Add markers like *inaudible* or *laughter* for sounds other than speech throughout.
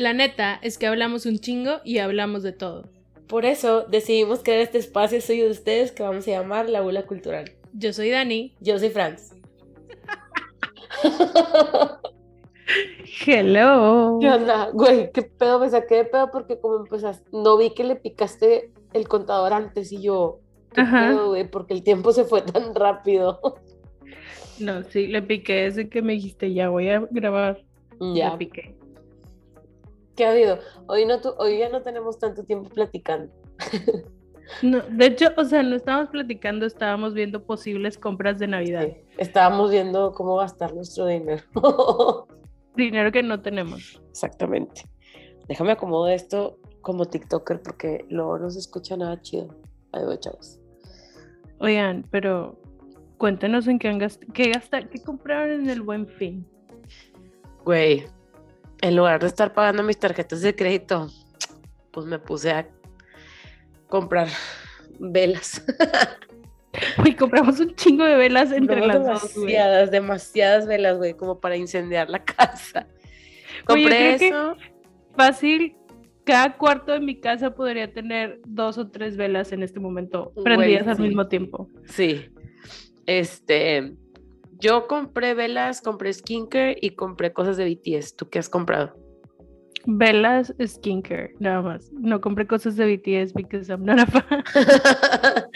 La neta es que hablamos un chingo y hablamos de todo. Por eso decidimos crear este espacio suyo de ustedes que vamos a llamar La Bula Cultural. Yo soy Dani. Yo soy Franz. Hello. ¿Qué onda? Güey, qué pedo, me saqué de pedo porque como empezaste, no vi que le picaste el contador antes y yo, qué Ajá. pedo, güey, porque el tiempo se fue tan rápido. No, sí, le piqué desde que me dijiste ya voy a grabar. ya, Le piqué. ¿Qué ha habido? Hoy, no tu- hoy ya no tenemos tanto tiempo platicando. *laughs* No, de hecho, o sea, no estábamos platicando, estábamos viendo posibles compras de Navidad. Sí, Estábamos viendo cómo gastar nuestro dinero. *laughs* Dinero que no tenemos. Exactamente. Déjame acomodar esto como TikToker porque luego no se escucha nada chido. Ahí voy, chavos. Oigan, pero cuéntenos en qué han gast- qué gasta- qué compraron en el Buen Fin. Güey, en lugar de estar pagando mis tarjetas de crédito, pues me puse a comprar velas. *laughs* Uy, compramos un chingo de velas entre Compramos las dos, güey. demasiadas, demasiadas velas, güey, como para incendiar la *laughs* casa. Compré eso. Fácil, cada cuarto de mi casa podría tener dos o tres velas en este momento Güey, prendidas al sí. mismo tiempo. Sí. Este, yo compré velas, compré skincare y compré cosas de BTS. ¿Tú qué has comprado? Velas, skincare, nada más. No compré cosas de BTS because I'm not a fan. *laughs*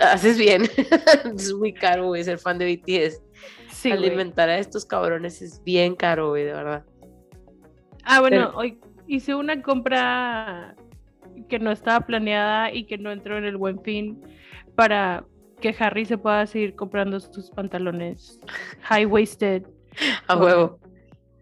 Haces bien. *laughs* es muy caro, güey, ser fan de BTS. Sí, güey. Alimentar a estos cabrones es bien caro, güey, de verdad. Ah, bueno, Pero- hoy hice una compra que no estaba planeada y que no entró en el buen fin para que Harry se pueda seguir comprando sus pantalones high waisted, A huevo.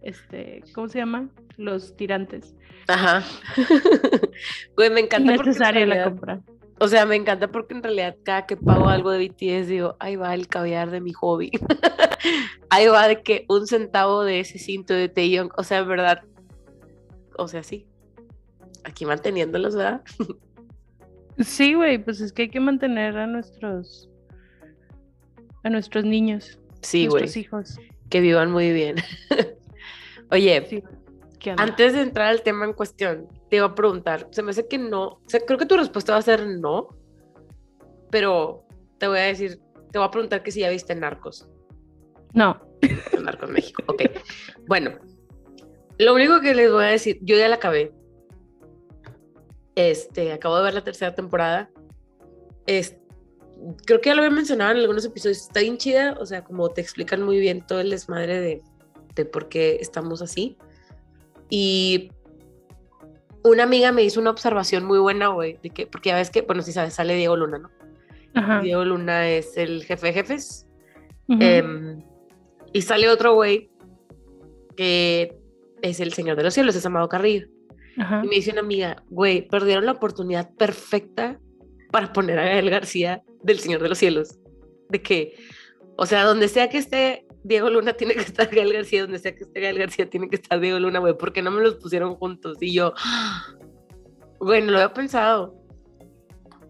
este, ¿cómo se llama? Los tirantes. Ajá. *laughs* Güey, me encanta porque en Necesaria la compra. O sea, me encanta porque en realidad cada que pago algo de BTS digo, ahí va el caviar de mi hobby. *laughs* ahí va de que un centavo de ese cinto de Taeyong. O sea, en verdad. O sea, sí. Aquí manteniéndolos, ¿verdad? *laughs* Sí, güey, pues es que hay que mantener a nuestros a nuestros niños, Sí, güey. nuestros hijos. Que vivan muy bien. *laughs* Oye, antes de entrar al tema en cuestión, te iba a preguntar. Se me hace que no. O sea, creo que tu respuesta va a ser no. Pero te voy a decir, te voy a preguntar que si ya viste Narcos. No. Narcos México. Ok. Bueno, lo único que les voy a decir, yo ya la acabé. Este, acabo de ver la tercera temporada. Es, creo que ya lo había mencionado en algunos episodios. Está bien chida, o sea, como te explican muy bien todo el desmadre de, de por qué estamos así. Y una amiga me hizo una observación muy buena, güey, de que, porque ya ves que, bueno, si sabes, sale Diego Luna, ¿no? Ajá. Diego Luna es el jefe de jefes. Em, y sale otro güey que es el Señor de los Cielos, es Amado Carrillo. Ajá. Y me dice una amiga, güey, perdieron la oportunidad perfecta para poner a Gael García del Señor de los Cielos. De que, o sea, donde sea que esté Diego Luna, tiene que estar Gael García, donde sea que esté Gael García, tiene que estar Diego Luna, güey, porque no me los pusieron juntos. Y yo, güey, no lo había pensado.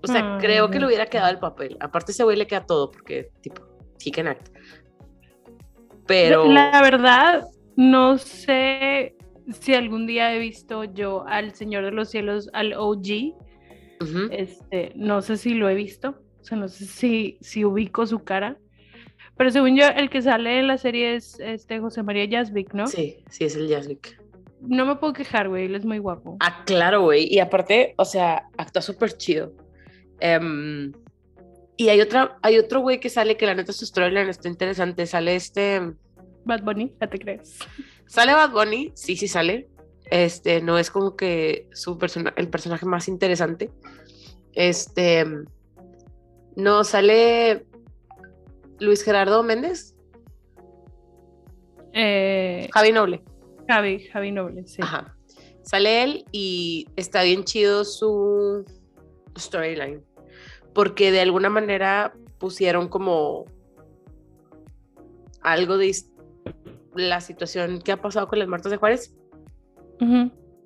O sea, Ay, creo que le hubiera quedado el papel. Aparte, ese güey le queda todo, porque, tipo, he can act. Pero. La verdad, no sé si algún día he visto yo al Señor de los Cielos, al OG. Este, no sé si lo he visto. O sea, no sé si, si ubico su cara. Pero según yo, el que sale en la serie es este José María Yazbik, ¿no? Sí, sí, es el Jasmine. No me puedo quejar, güey, él es muy guapo. Ah, claro, güey. Y aparte, o sea, actúa súper chido. Em, y hay otra, hay otro güey que sale que la neta su storyline está interesante. Sale este. Bad Bunny, ya te crees. Sale Bad Bunny, sí, sí sale. Este, no es como que su persona, el personaje más interesante. Este. No, sale Luis Gerardo Méndez, Eh, Javi Noble. Javi, Javi Noble, sí. Ajá. Sale él y está bien chido su storyline. Porque de alguna manera pusieron como algo de la situación que ha pasado con las Martas de Juárez.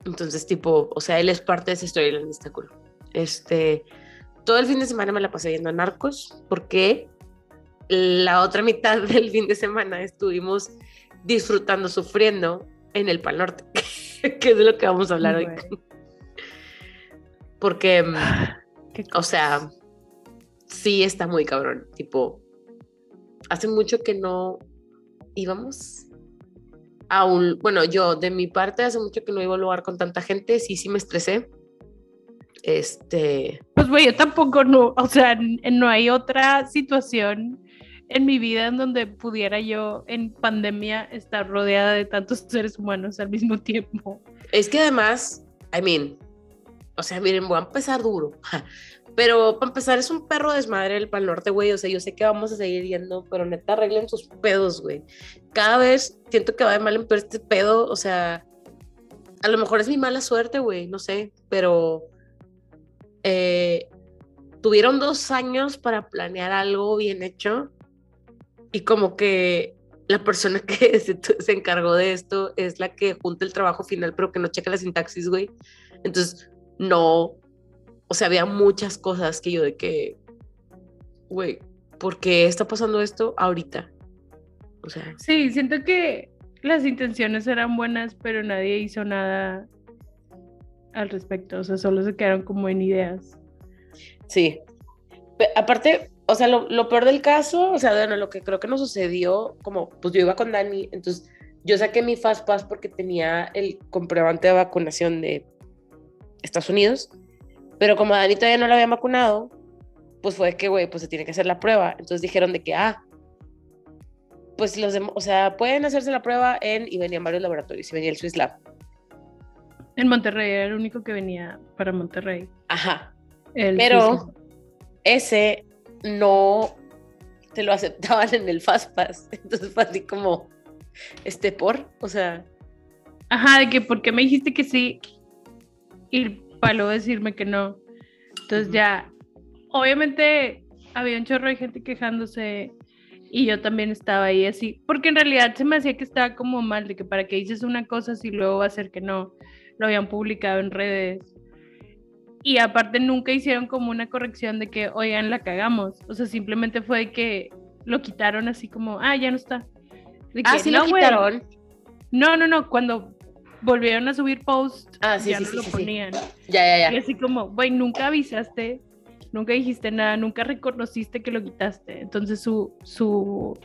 Entonces, tipo, o sea, él es parte de ese storyline, está cool. Este, todo el fin de semana me la pasé viendo Narcos, porque la otra mitad *laughs* del fin de semana estuvimos disfrutando, sufriendo en el Pal Norte. *laughs* que es de lo que vamos a hablar hoy. *laughs* Porque, mm, Qué o sea, sí está muy cabrón. Tipo, hace mucho que no íbamos a un, bueno, yo de mi parte hace mucho que no iba a un lugar con tanta gente, sí, sí me estresé. Este, Pues güey, yo tampoco no, o sea, no hay otra situación en mi vida en donde pudiera yo en pandemia estar rodeada de tantos *laughs* seres humanos al mismo tiempo. es que además, I mean, o sea, miren, voy a empezar duro. *laughs* Pero para empezar, es un perro desmadre el Pal Norte, güey. O sea, yo sé que vamos a seguir yendo, pero neta, arreglen sus pedos, güey. Cada vez siento que va de mal en peor este pedo. O sea, a lo mejor es mi mala suerte, güey, no sé. Pero eh, tuvieron dos años para planear algo bien hecho. Y como que la persona *laughs* que se, se encargó de esto es la que junta el trabajo final, pero que no checa la sintaxis, güey. Entonces, no, o sea, había muchas cosas que yo de que, güey, ¿por qué está pasando esto ahorita? O sea, Sí, siento que las intenciones eran buenas, pero nadie hizo nada al respecto, o sea, solo se quedaron como en ideas. sí. Pe- aparte, o sea, lo, lo peor del caso, o sea, bueno, lo que creo que nos sucedió, como, pues yo iba con Dani, entonces yo saqué mi Fastpass porque tenía el comprobante de vacunación de Estados Unidos, pero como Dani todavía no lo había vacunado, pues fue que, güey, pues se tiene que hacer la prueba. Entonces dijeron de que, ah, pues los demás, o sea, pueden hacerse la prueba en, y venían varios laboratorios, y venía el Swiss Lab. En Monterrey era el único que venía para Monterrey. Ajá. el Pero ese no te lo aceptaban en el Fastpass. *laughs* Entonces fue así como, este, por, o sea, Ajá, de que por qué me dijiste que sí y para luego decirme que no. Entonces ya, obviamente había un chorro de gente quejándose y yo también estaba ahí así, porque en realidad se me hacía que estaba como mal, de que para qué dices una cosa si luego va a ser que no. Lo habían publicado en redes. Y aparte nunca hicieron como una corrección de que, oigan, la cagamos. O sea, simplemente fue de que lo quitaron así como, ah, ya no está. Ah, que, sí "No, lo güey". quitaron. No, no, no, cuando volvieron a subir post, Ah, sí, ya sí, no sí, lo ponían. Ya, ya, Y ya. así como, güey, nunca avisaste, nunca dijiste nada, nunca reconociste que lo quitaste. Entonces su, su,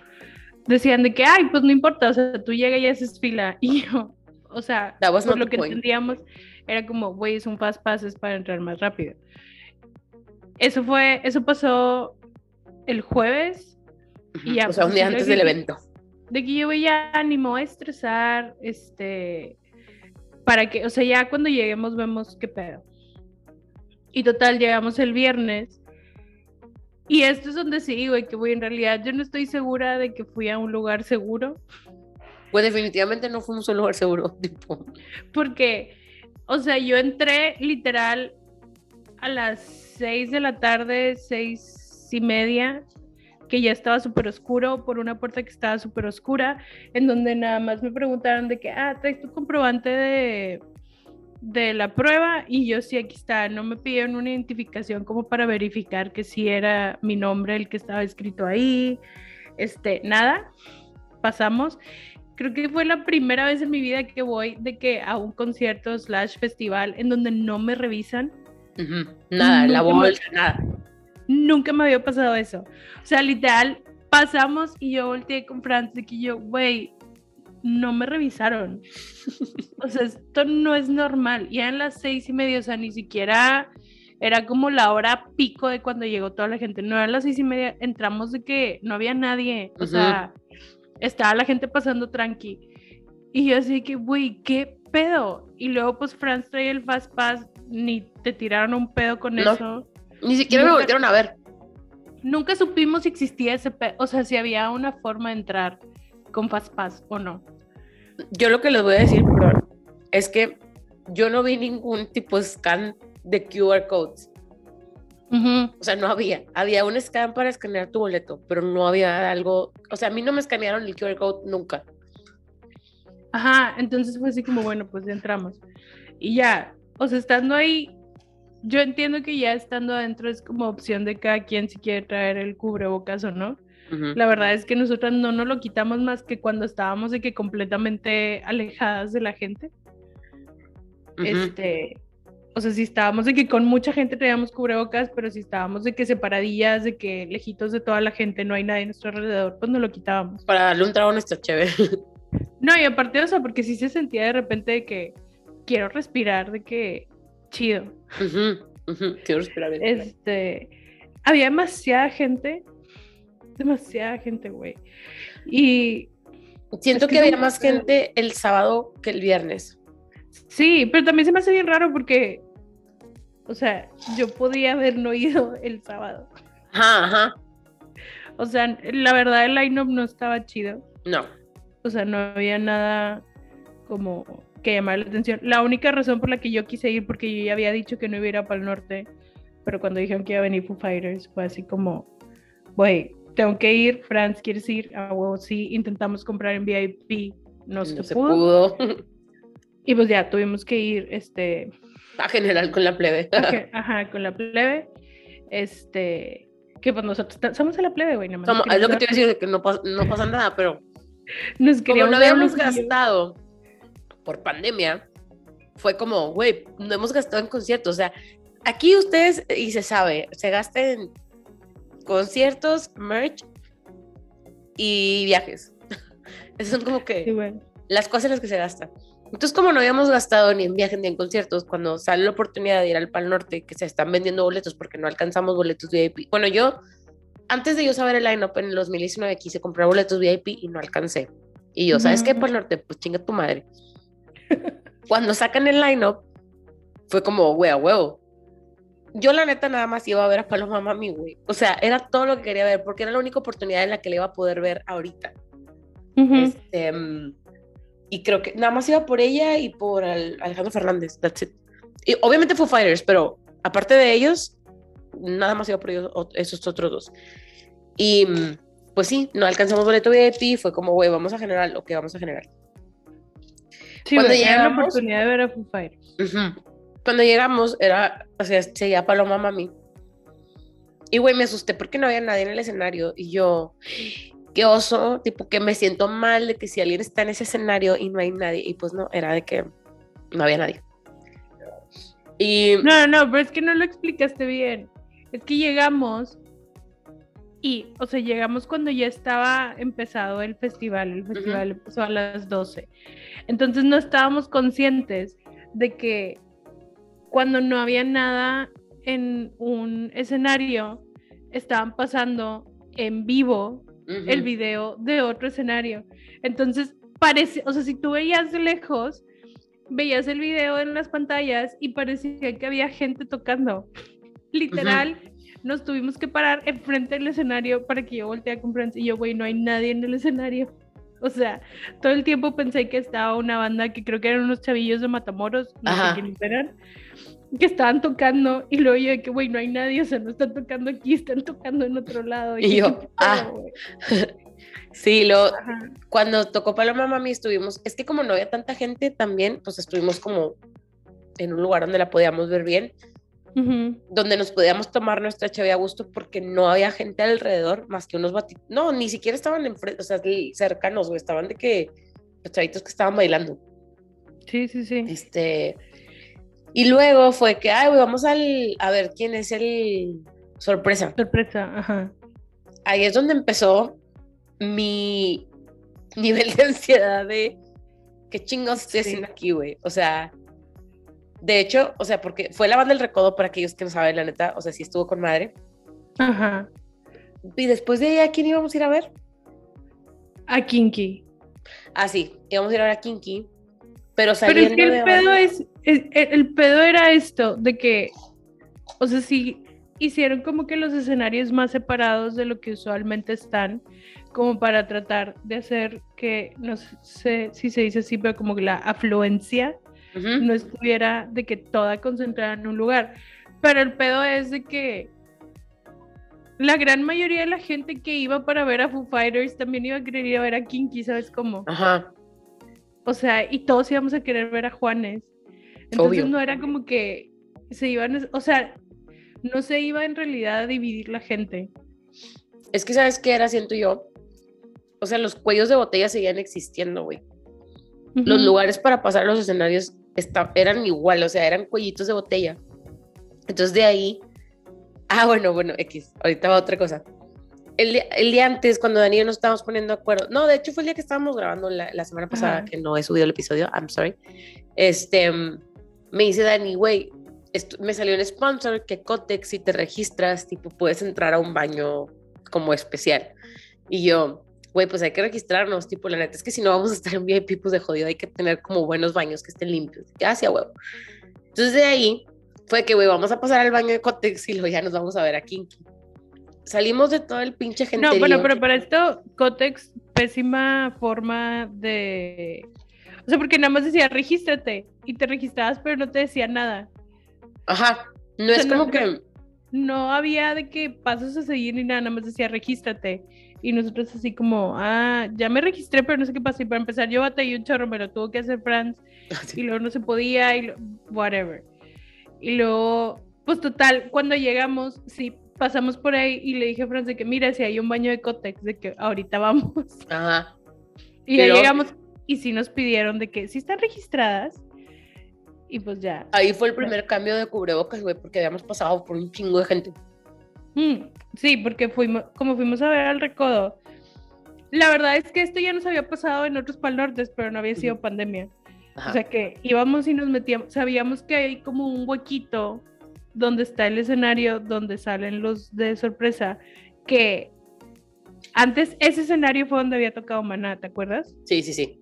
decían de que, ay, pues no importa, o sea, tú llegas y haces fila. *laughs* Y yo, o sea, por lo que point. entendíamos, era como, güey, es un fast pass es para entrar más rápido. Eso fue, eso pasó el jueves, y ya, o sea, un día antes del evento. de que yo ya ni me voy a estresar, este, para que, o sea, ya cuando lleguemos vemos qué pedo. Y total, llegamos el viernes. Y esto es donde sí, güey, que voy, en realidad yo no estoy segura de que fui a un lugar seguro, Pues definitivamente no fuimos a un lugar seguro, *laughs* tipo. porque, o sea, yo entré literal a las seis de la tarde, seis y media, que ya estaba súper oscuro, por una puerta que estaba súper oscura, en donde nada más me preguntaron de que, ah, traes tu comprobante de, de la prueba, y yo sí, aquí está, no me pidieron una identificación como para verificar que sí era mi nombre el que estaba escrito ahí, este, nada, pasamos. Creo que fue la primera vez en mi vida que voy de que a un concierto slash festival en donde no me revisan. Nada, la bolsa, nada. Nunca me había pasado eso. O sea, literal, pasamos y yo volteé con Franz de que yo, güey, no me revisaron. *laughs* O sea, esto no es normal. Ya en las seis y media, o sea, ni siquiera era como la hora pico de cuando llegó toda la gente. No eran las seis y media, entramos de que no había nadie. O sea, estaba la gente pasando tranqui. Y yo así que, güey, ¿qué pedo? Y luego, pues, Franz trae el Fast Pass, ni te tiraron un pedo con No. eso Ni siquiera me Nunca- voltearon a ver. nunca supimos si existía ese, o sea, si había una forma de entrar con Fastpass o no. Yo lo que les voy a decir, perdón, es que yo no vi ningún tipo de scan de QR codes. O sea, no había. Había un scan para escanear tu boleto, pero no había algo. O sea, a mí no me escanearon el QR code nunca. Ajá, entonces fue así como, bueno, pues ya entramos. Y ya, o sea, estando ahí, yo entiendo que ya estando adentro es como opción de cada quien si quiere traer el cubrebocas o no. La verdad es que nosotras no nos lo quitamos más que cuando estábamos de que completamente alejadas de la gente. Este, o sea, si estábamos de que con mucha gente traíamos cubrebocas, pero si estábamos de que separadillas, de que lejitos de toda la gente, no hay nadie a nuestro alrededor, pues no lo quitábamos. Para darle un trago a nuestra chévere. *laughs* No, y aparte, o sea, porque sí se sentía de repente de que quiero respirar, de que chido. Ujú, ujú. Quiero respirar bien. Este, había demasiada gente, demasiada gente, güey. Y Siento es que que había más gente el sábado que el viernes. sí, pero también se me hace bien raro porque, o sea, yo podía haber no ido el sábado. Ajá, ajá. O sea, la verdad el line-up no estaba chido. No. O sea, no había nada como que llamar la atención. La única razón por la que yo quise ir, porque yo ya había dicho que no iba a ir a Pal Norte, pero cuando dijeron que iba a venir Foo Fighters, fue así como, güey, tengo que ir, Franz, ¿quieres ir? Ah, huevo, sí, intentamos comprar en VIP, no, No se, se pudo. pudo. Y pues ya, tuvimos que ir, este, A general con la plebe. ajá, ajá, con la plebe, este, que pues nosotros somos a la plebe, güey, nada más. Es lo que te iba a decir, que no, pas- no pasa nada, pero *laughs* nos como no habíamos gastado por pandemia, fue como, güey, no hemos gastado en conciertos. O sea, aquí ustedes, y se sabe, se gasta en conciertos, merch y viajes. *laughs* Esas son como que Sí, güey. las cosas en las que se gasta. Entonces, como no habíamos gastado ni en viajes ni en conciertos, cuando sale la oportunidad de ir al Pal Norte, que se están vendiendo boletos porque no alcanzamos boletos VIP. Bueno, yo, antes de yo saber el line-up en el 2019, quise comprar boletos VIP y no alcancé. Y yo, ¿sabes qué, Ujú. Pal Norte? Pues chinga tu madre. *laughs* cuando sacan el line-up, fue como, güey, a huevo. Yo, la neta, nada más iba a ver a Paloma Mami, güey. O sea, era todo lo que quería ver, porque era la única oportunidad en la que le iba a poder ver ahorita. Este, mm, y creo que nada más iba por ella y por Al- Alejandro Fernández. That's it. Y obviamente fue Fighters, pero aparte de ellos, nada más iba por ellos, esos otros dos. Y pues sí, no alcanzamos boleto VIP, fue como, güey, vamos a generar lo que vamos a generar. Sí, Cuando era la llegamos- oportunidad de ver a Foo Fighters. Ujú. Cuando llegamos, era, o sea, seguía Paloma Mami. Y güey, me asusté porque no había nadie en el escenario. Y yo, qué oso, tipo que me siento mal de que si alguien está en ese escenario y no hay nadie. Y pues no, era de que no había nadie. Y No, no, no, pero es que no lo explicaste bien. Es que llegamos y, o sea, llegamos cuando ya estaba empezado el festival. El festival empezó a las 12. Entonces no estábamos conscientes de que cuando no había nada en un escenario, estaban pasando en vivo el video de otro escenario. Entonces, parece, o sea, si tú veías de lejos, veías el video en las pantallas y parecía que había gente tocando. Literal, nos tuvimos que parar enfrente del escenario para que yo volteara con Friends y yo, güey, no hay nadie en el escenario. O sea, todo el tiempo pensé que estaba una banda que creo que eran unos chavillos de Matamoros, no Ajá. sé quiénes eran, que estaban tocando y luego yo de que, güey, no hay nadie, o sea, no están tocando aquí, están tocando en otro lado. Y que, yo, ¿qué pedo, ah. *laughs* Sí, lo, Ajá. cuando tocó Paloma Mami estuvimos, es que como no había tanta gente también, pues estuvimos como en un lugar donde la podíamos ver bien, Donde nos podíamos tomar nuestra chave a gusto porque no había gente alrededor más que unos batitos. No, ni siquiera estaban enfrente, o sea, cercanos, güey, estaban de que los chavitos que estaban bailando. Sí, sí, sí. Este, y luego fue que, ay, güey, vamos al, a ver quién es el sorpresa. Sorpresa, ajá. Ahí es donde empezó mi *laughs* nivel de ansiedad de qué chingados estoy Sí. haciendo aquí, güey. O sea, de hecho, o sea, porque fue la banda del recodo para aquellos que no saben, la neta, o sea, sí estuvo con madre. Ajá. Y después de ella, ¿a quién íbamos a ir a ver? A Kinky. Ah, sí, íbamos a ir a ver a Kinky, pero Pero es que el pedo banda- es, es- el, el pedo era esto, de que, o sea, sí hicieron como que los escenarios más separados de lo que usualmente están, como para tratar de hacer que, no sé si se dice así, pero como que la afluencia No estuviera de que toda concentrada en un lugar. Pero el pedo es de que la gran mayoría de la gente que iba para ver a Foo Fighters también iba a querer ir a ver a Kinky, ¿sabes cómo? Ajá, O sea, y todos íbamos a querer ver a Juanes. Entonces Obvio. no era como que se iban, o sea, no se iba en realidad a dividir la gente. es que ¿sabes qué era, siento yo? O sea, los cuellos de botella seguían existiendo, güey. Los lugares para pasar a los escenarios esta- eran igual, o sea, eran cuellitos de botella. Entonces de ahí, ah, bueno, bueno, X, ahorita va otra cosa. El día, el día antes, cuando Dani y yo nos estábamos poniendo de acuerdo, no, de hecho fue el día que estábamos grabando la, la semana pasada, Ajá. que no he subido el episodio, I'm sorry. Este, me dice Dani, güey, me salió un sponsor que Cotex, si te registras, tipo, puedes entrar a un baño como especial. Y yo, güey, pues hay que registrarnos, tipo, la neta es que si no vamos a estar en VIP, pues de jodido, hay que tener como buenos baños que estén limpios. Ya hacia huevo. Entonces de ahí fue que, güey, vamos a pasar al baño de Cotex y luego ya nos vamos a ver a Kinky. Salimos de todo el pinche gente. No, bueno, pero para esto, Cotex, pésima forma de. O sea, porque nada más decía regístrate y te registrabas, pero no te decía nada. Ajá, no O sea, es como no- que... No había de que pasos a seguir ni nada, nada más decía regístrate. Y nosotros así como, ah, ya me registré, pero no sé qué pasa. Y para empezar, yo batallé un chorro, me lo tuvo que hacer Franz. y luego no se podía y lo- whatever. Y luego, pues total, cuando llegamos, sí, pasamos por ahí y le dije a Franz de que mira, si hay un baño de Cotex, de que ahorita vamos. Ajá. Y ya Pero- llegamos y sí nos pidieron de que sí están registradas. Y pues ya. Ahí fue el primer cambio de cubrebocas, güey, porque habíamos pasado por un chingo de gente. Mm, sí, porque fuimos, como fuimos a ver al recodo. La verdad es que esto ya nos había pasado en otros pal nortes, pero no había sido pandemia. Ajá. O sea que íbamos y nos metíamos, sabíamos que hay como un huequito donde está el escenario donde salen los de sorpresa, que antes ese escenario fue donde había tocado Maná, ¿te acuerdas? sí, sí, sí.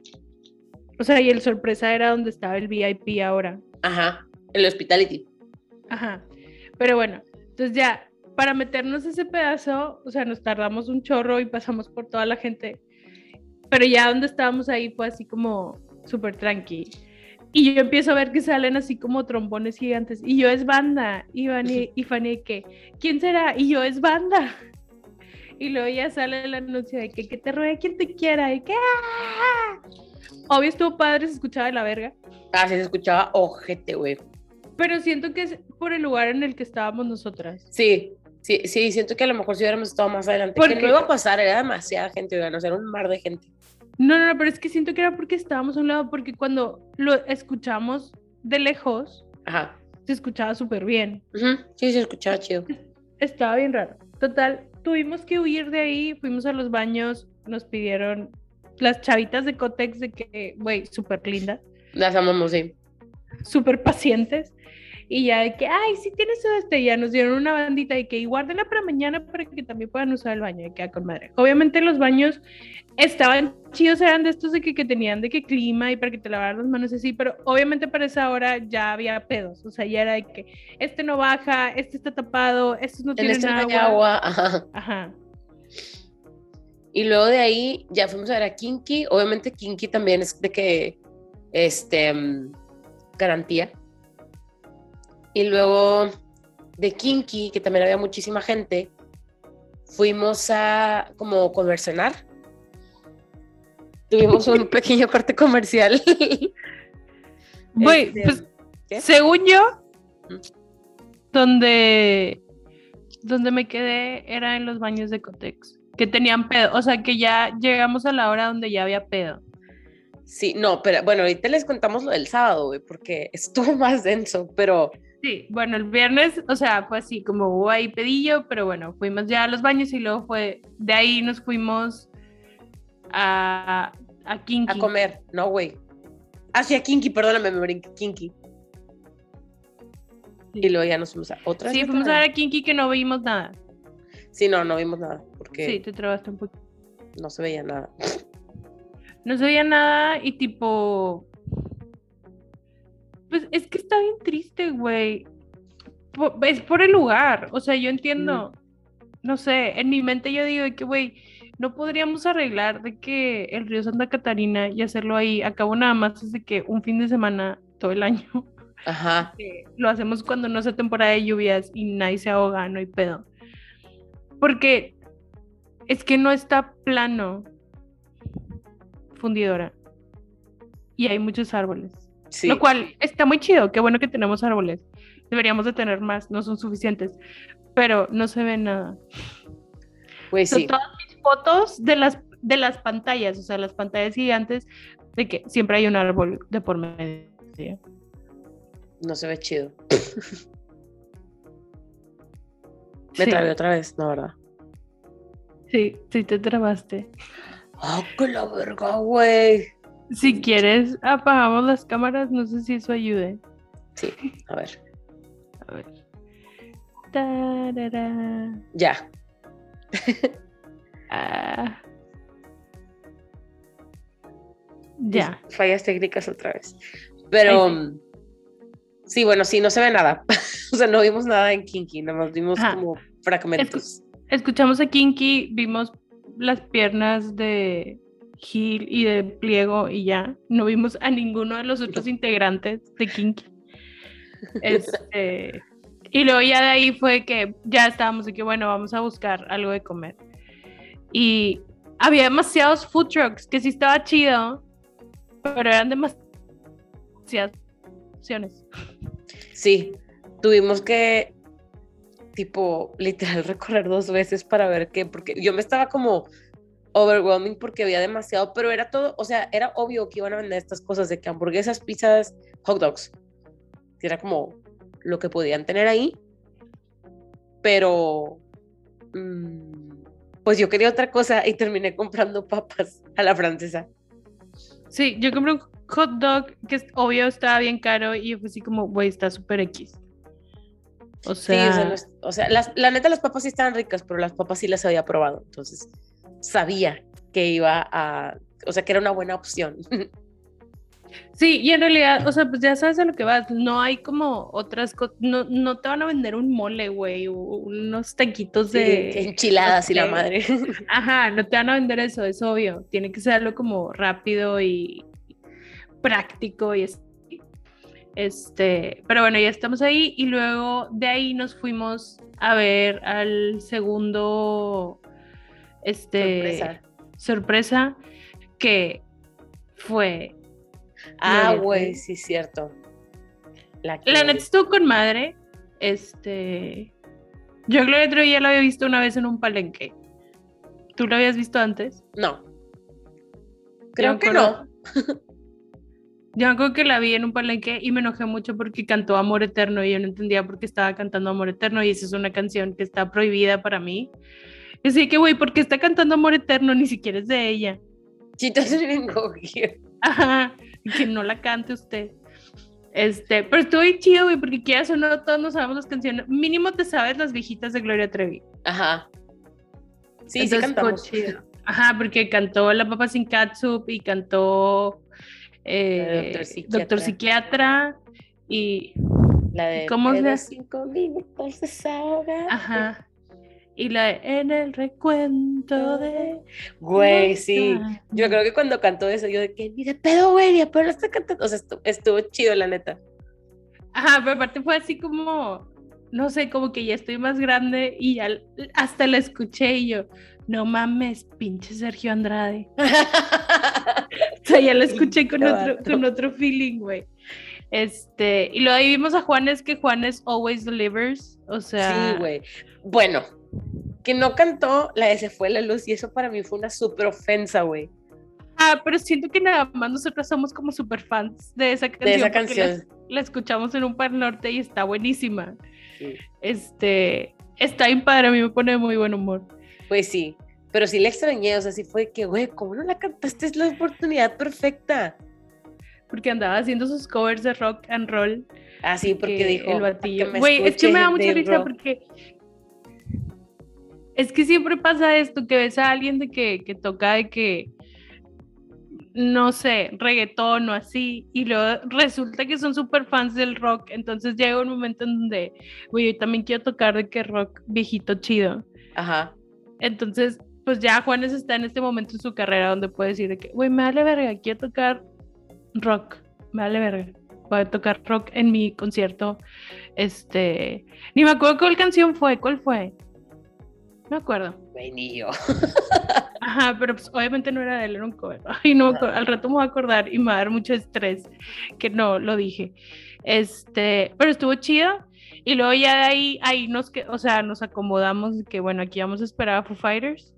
O sea, y el sorpresa era donde estaba el VIP ahora. Ajá. El hospitality. Ajá. Pero bueno, entonces ya, para meternos ese pedazo, o sea, nos tardamos un chorro y pasamos por toda la gente. Pero ya donde estábamos ahí fue así como súper tranqui. Y yo empiezo a ver que salen así como trombones gigantes. Y yo es banda. Y Fanny, y Fanny que, ¿quién será? Y yo es banda. Y luego ya sale el anuncio de que, que te ruegue quien te quiera. Y que, ¡ah! Obvio estuvo padre, se escuchaba de la verga. Ah, sí, se escuchaba ojete, güey. Pero siento que es por el lugar en el que estábamos nosotras. Sí, sí, sí, siento que a lo mejor si hubiéramos estado más adelante, Porque- que no iba a pasar, era demasiada gente, oigan, o sea, era un mar de gente. No, no, no, pero es que siento que era porque estábamos a un lado, porque cuando lo escuchamos de lejos, Ajá. se escuchaba súper bien. Ujú, Sí, se escuchaba chido. Estaba bien raro. Total, tuvimos que huir de ahí, fuimos a los baños, nos pidieron las chavitas de Cotex de que, güey, súper lindas, Las amamos, sí. súper pacientes. Y ya de que, ay, sí tienes este, y ya nos dieron una bandita de que, y guárdenla para mañana para que también puedan usar el baño, de que, ah, con madre. Obviamente los baños estaban chidos, eran de estos de que, que tenían de que clima y para que te lavaran las manos así, pero obviamente para esa hora ya había pedos, o sea, ya era de que, este no baja, este está tapado, estos no En tienen este no agua. agua, ajá. Ajá. Y luego de ahí ya fuimos a ver a Kinky. Obviamente Kinky también es de que, este, mm, garantía. Y luego de Kinky, que también había muchísima gente, fuimos a como conversionar. Tuvimos un *laughs* pequeño corte comercial. Güey, Este, pues, ¿qué? según yo, donde, donde me quedé era en los baños de Cotex, que tenían pedo, o sea, que ya llegamos a la hora donde ya había pedo. Sí, no, pero bueno, ahorita les contamos lo del sábado, güey, porque estuvo más denso, pero Sí, bueno, el viernes, o sea, fue así como hubo ahí pedillo, pero bueno, fuimos ya a los baños y luego fue, de ahí nos fuimos a, a Kinky. a comer, no, güey. Ah, sí, a Kinky, perdóname, me brinqué, Kinky. Y luego ya nos fuimos a otra. Sí, fuimos a ver a Kinky que no vimos nada. Sí, no, no vimos nada, porque Sí, te trabaste un poco. no se veía nada. No se veía nada y tipo. Pues es que está bien triste, güey. Po- Es por el lugar. O sea, yo entiendo. No sé, en mi mente yo digo que, güey, no podríamos arreglar de que el río Santa Catarina y hacerlo ahí. Acabo nada más es de que un fin de semana todo el año. Ajá. que *laughs* lo hacemos cuando no sea temporada de lluvias y nadie se ahoga, no hay pedo. Porque es que no está plano fundidora y hay muchos árboles. Sí. Lo cual está muy chido, qué bueno que tenemos árboles. Deberíamos de tener más, no son suficientes, pero no se ve nada. Güey, Son sí. todas mis fotos de las, de las pantallas, o sea, las pantallas gigantes, de que siempre hay un árbol de por medio. No se ve chido. *laughs* Me trabé otra vez, no, ¿verdad? Sí, sí te trabaste. ¡Ah, qué la verga, güey! Si quieres, apagamos las cámaras, no sé si eso ayude. Sí, a ver. A ver. Tarara. Ya. *laughs* Ah. Ya. Fallas técnicas otra vez. Pero mm, sí, bueno, sí, no se ve nada. *laughs* o sea, no vimos nada en Kinky, nada más vimos Ajá. como fragmentos. Escuchamos a Kinky, vimos las piernas de Gil y de Pliego y ya. No vimos a ninguno de los otros integrantes de Kinky. Este, y luego ya de ahí fue que ya estábamos de que, bueno, vamos a buscar algo de comer. Y había demasiados food trucks que sí estaba chido, pero eran demasiadas opciones. Sí, tuvimos que, tipo, literal *laughs* recorrer dos veces para ver qué, porque yo me estaba como overwhelming porque había demasiado, pero era todo, o sea, era obvio que iban a vender estas cosas de que hamburguesas, pizzas, hot dogs. Era como lo que podían tener ahí, pero mm, pues yo quería otra cosa y terminé comprando papas a la francesa. Sí, yo compré un hot dog que es obvio estaba bien caro y yo fue así como, güey, está súper X. O Sí, sea, o sea, no es- o sea, las- la neta las papas sí estaban ricas, pero las papas sí las había probado, entonces sabía que iba a, o sea, que era una buena opción. *laughs* sí, y en realidad, o sea, pues ya sabes a lo que vas, no hay como otras cosas, no, no te van a vender un mole, güey, o unos taquitos Sí, de... enchiladas y la madre. *laughs* Ajá, no te van a vender eso, es obvio, tiene que ser algo como rápido y práctico y es- este, pero bueno, ya estamos ahí y luego de ahí nos fuimos a ver al segundo, este, Sorpresa. sorpresa, que fue, Ah, güey, sí, cierto. La, que- la neta estuvo con madre, este, yo Gloria Trevi ya la había visto una vez en un palenque. ¿Tú lo habías visto antes? No. Creo que no. *laughs* Yo acuerdo que la vi en un palenque y me enojé mucho porque cantó Amor Eterno y yo no entendía por qué estaba cantando Amor Eterno y esa es una canción que está prohibida para mí. Así que, güey, ¿por qué está cantando Amor Eterno? Ni siquiera es de ella. Chitos bien cogido. Ajá, que no la cante usted. Este, pero estuvo bien chido, güey, porque quieras o no, todos nos sabemos las canciones. Mínimo te sabes las viejitas de Gloria Trevi. Ajá. Sí, sí Entonces, estuvo cantamos. chido. Ajá, porque cantó La Papa Sin Catsup y cantó eh, Doctor Psiquiatra. Doctor Psiquiatra y La de ¿Cómo se- "Pero cinco minutos desahoga". Ajá. Y la de en el recuento de. Güey, sí. Yo creo que cuando cantó eso, yo de que ni de pedo, güey, ni pero está cantando. O sea, estu- estuvo, chido, la neta. Ajá, pero aparte fue así como. No sé, como que ya estoy más grande y ya hasta la escuché y yo. No mames, pinche Sergio Andrade. *laughs* O sea, ya la escuché con otro, con otro feeling, güey. Este, y luego ahí vimos a Juanes, que Juanes always delivers. O sea. Sí, güey. Bueno, que no cantó la de Se fue la luz y eso para mí fue una súper ofensa, güey. Ah, pero siento que nada más nosotros somos como super fans de esa canción. De esa la- canción. La, escuchamos en un par norte y está buenísima. Sí. Este, está bien padre, a mí me pone de muy buen humor. Pues sí, pero sí la extrañé, o sea, sí fue que, güey, ¿cómo no la cantaste? Es la oportunidad perfecta. Porque andaba haciendo sus covers de rock and roll. Ah, sí, porque que dijo. el "Para batillo. Güey, es que me da mucha risa Rock". porque es que siempre pasa esto, que ves a alguien de que, que toca de que no sé, reggaetón o así, y luego resulta que son súper fans del rock, entonces llega un momento en donde, güey, yo también quiero tocar de que rock viejito chido. Ajá. Entonces, pues ya Juanes está en este momento en su carrera donde puede decir de que, güey, me vale verga, quiero tocar rock, me vale verga. Voy a tocar rock en mi concierto. Este, ni me acuerdo cuál canción fue, ¿cuál fue? No me acuerdo. Yo. Ajá, pero pues obviamente no era de él, era un cover. *laughs* Ay, no, al rato me voy a acordar y me va a dar mucho estrés que no lo dije. Este, pero estuvo chido. Y luego ya de ahí, ahí nos, que, o sea, nos acomodamos que bueno, aquí vamos a esperar a Foo Fighters.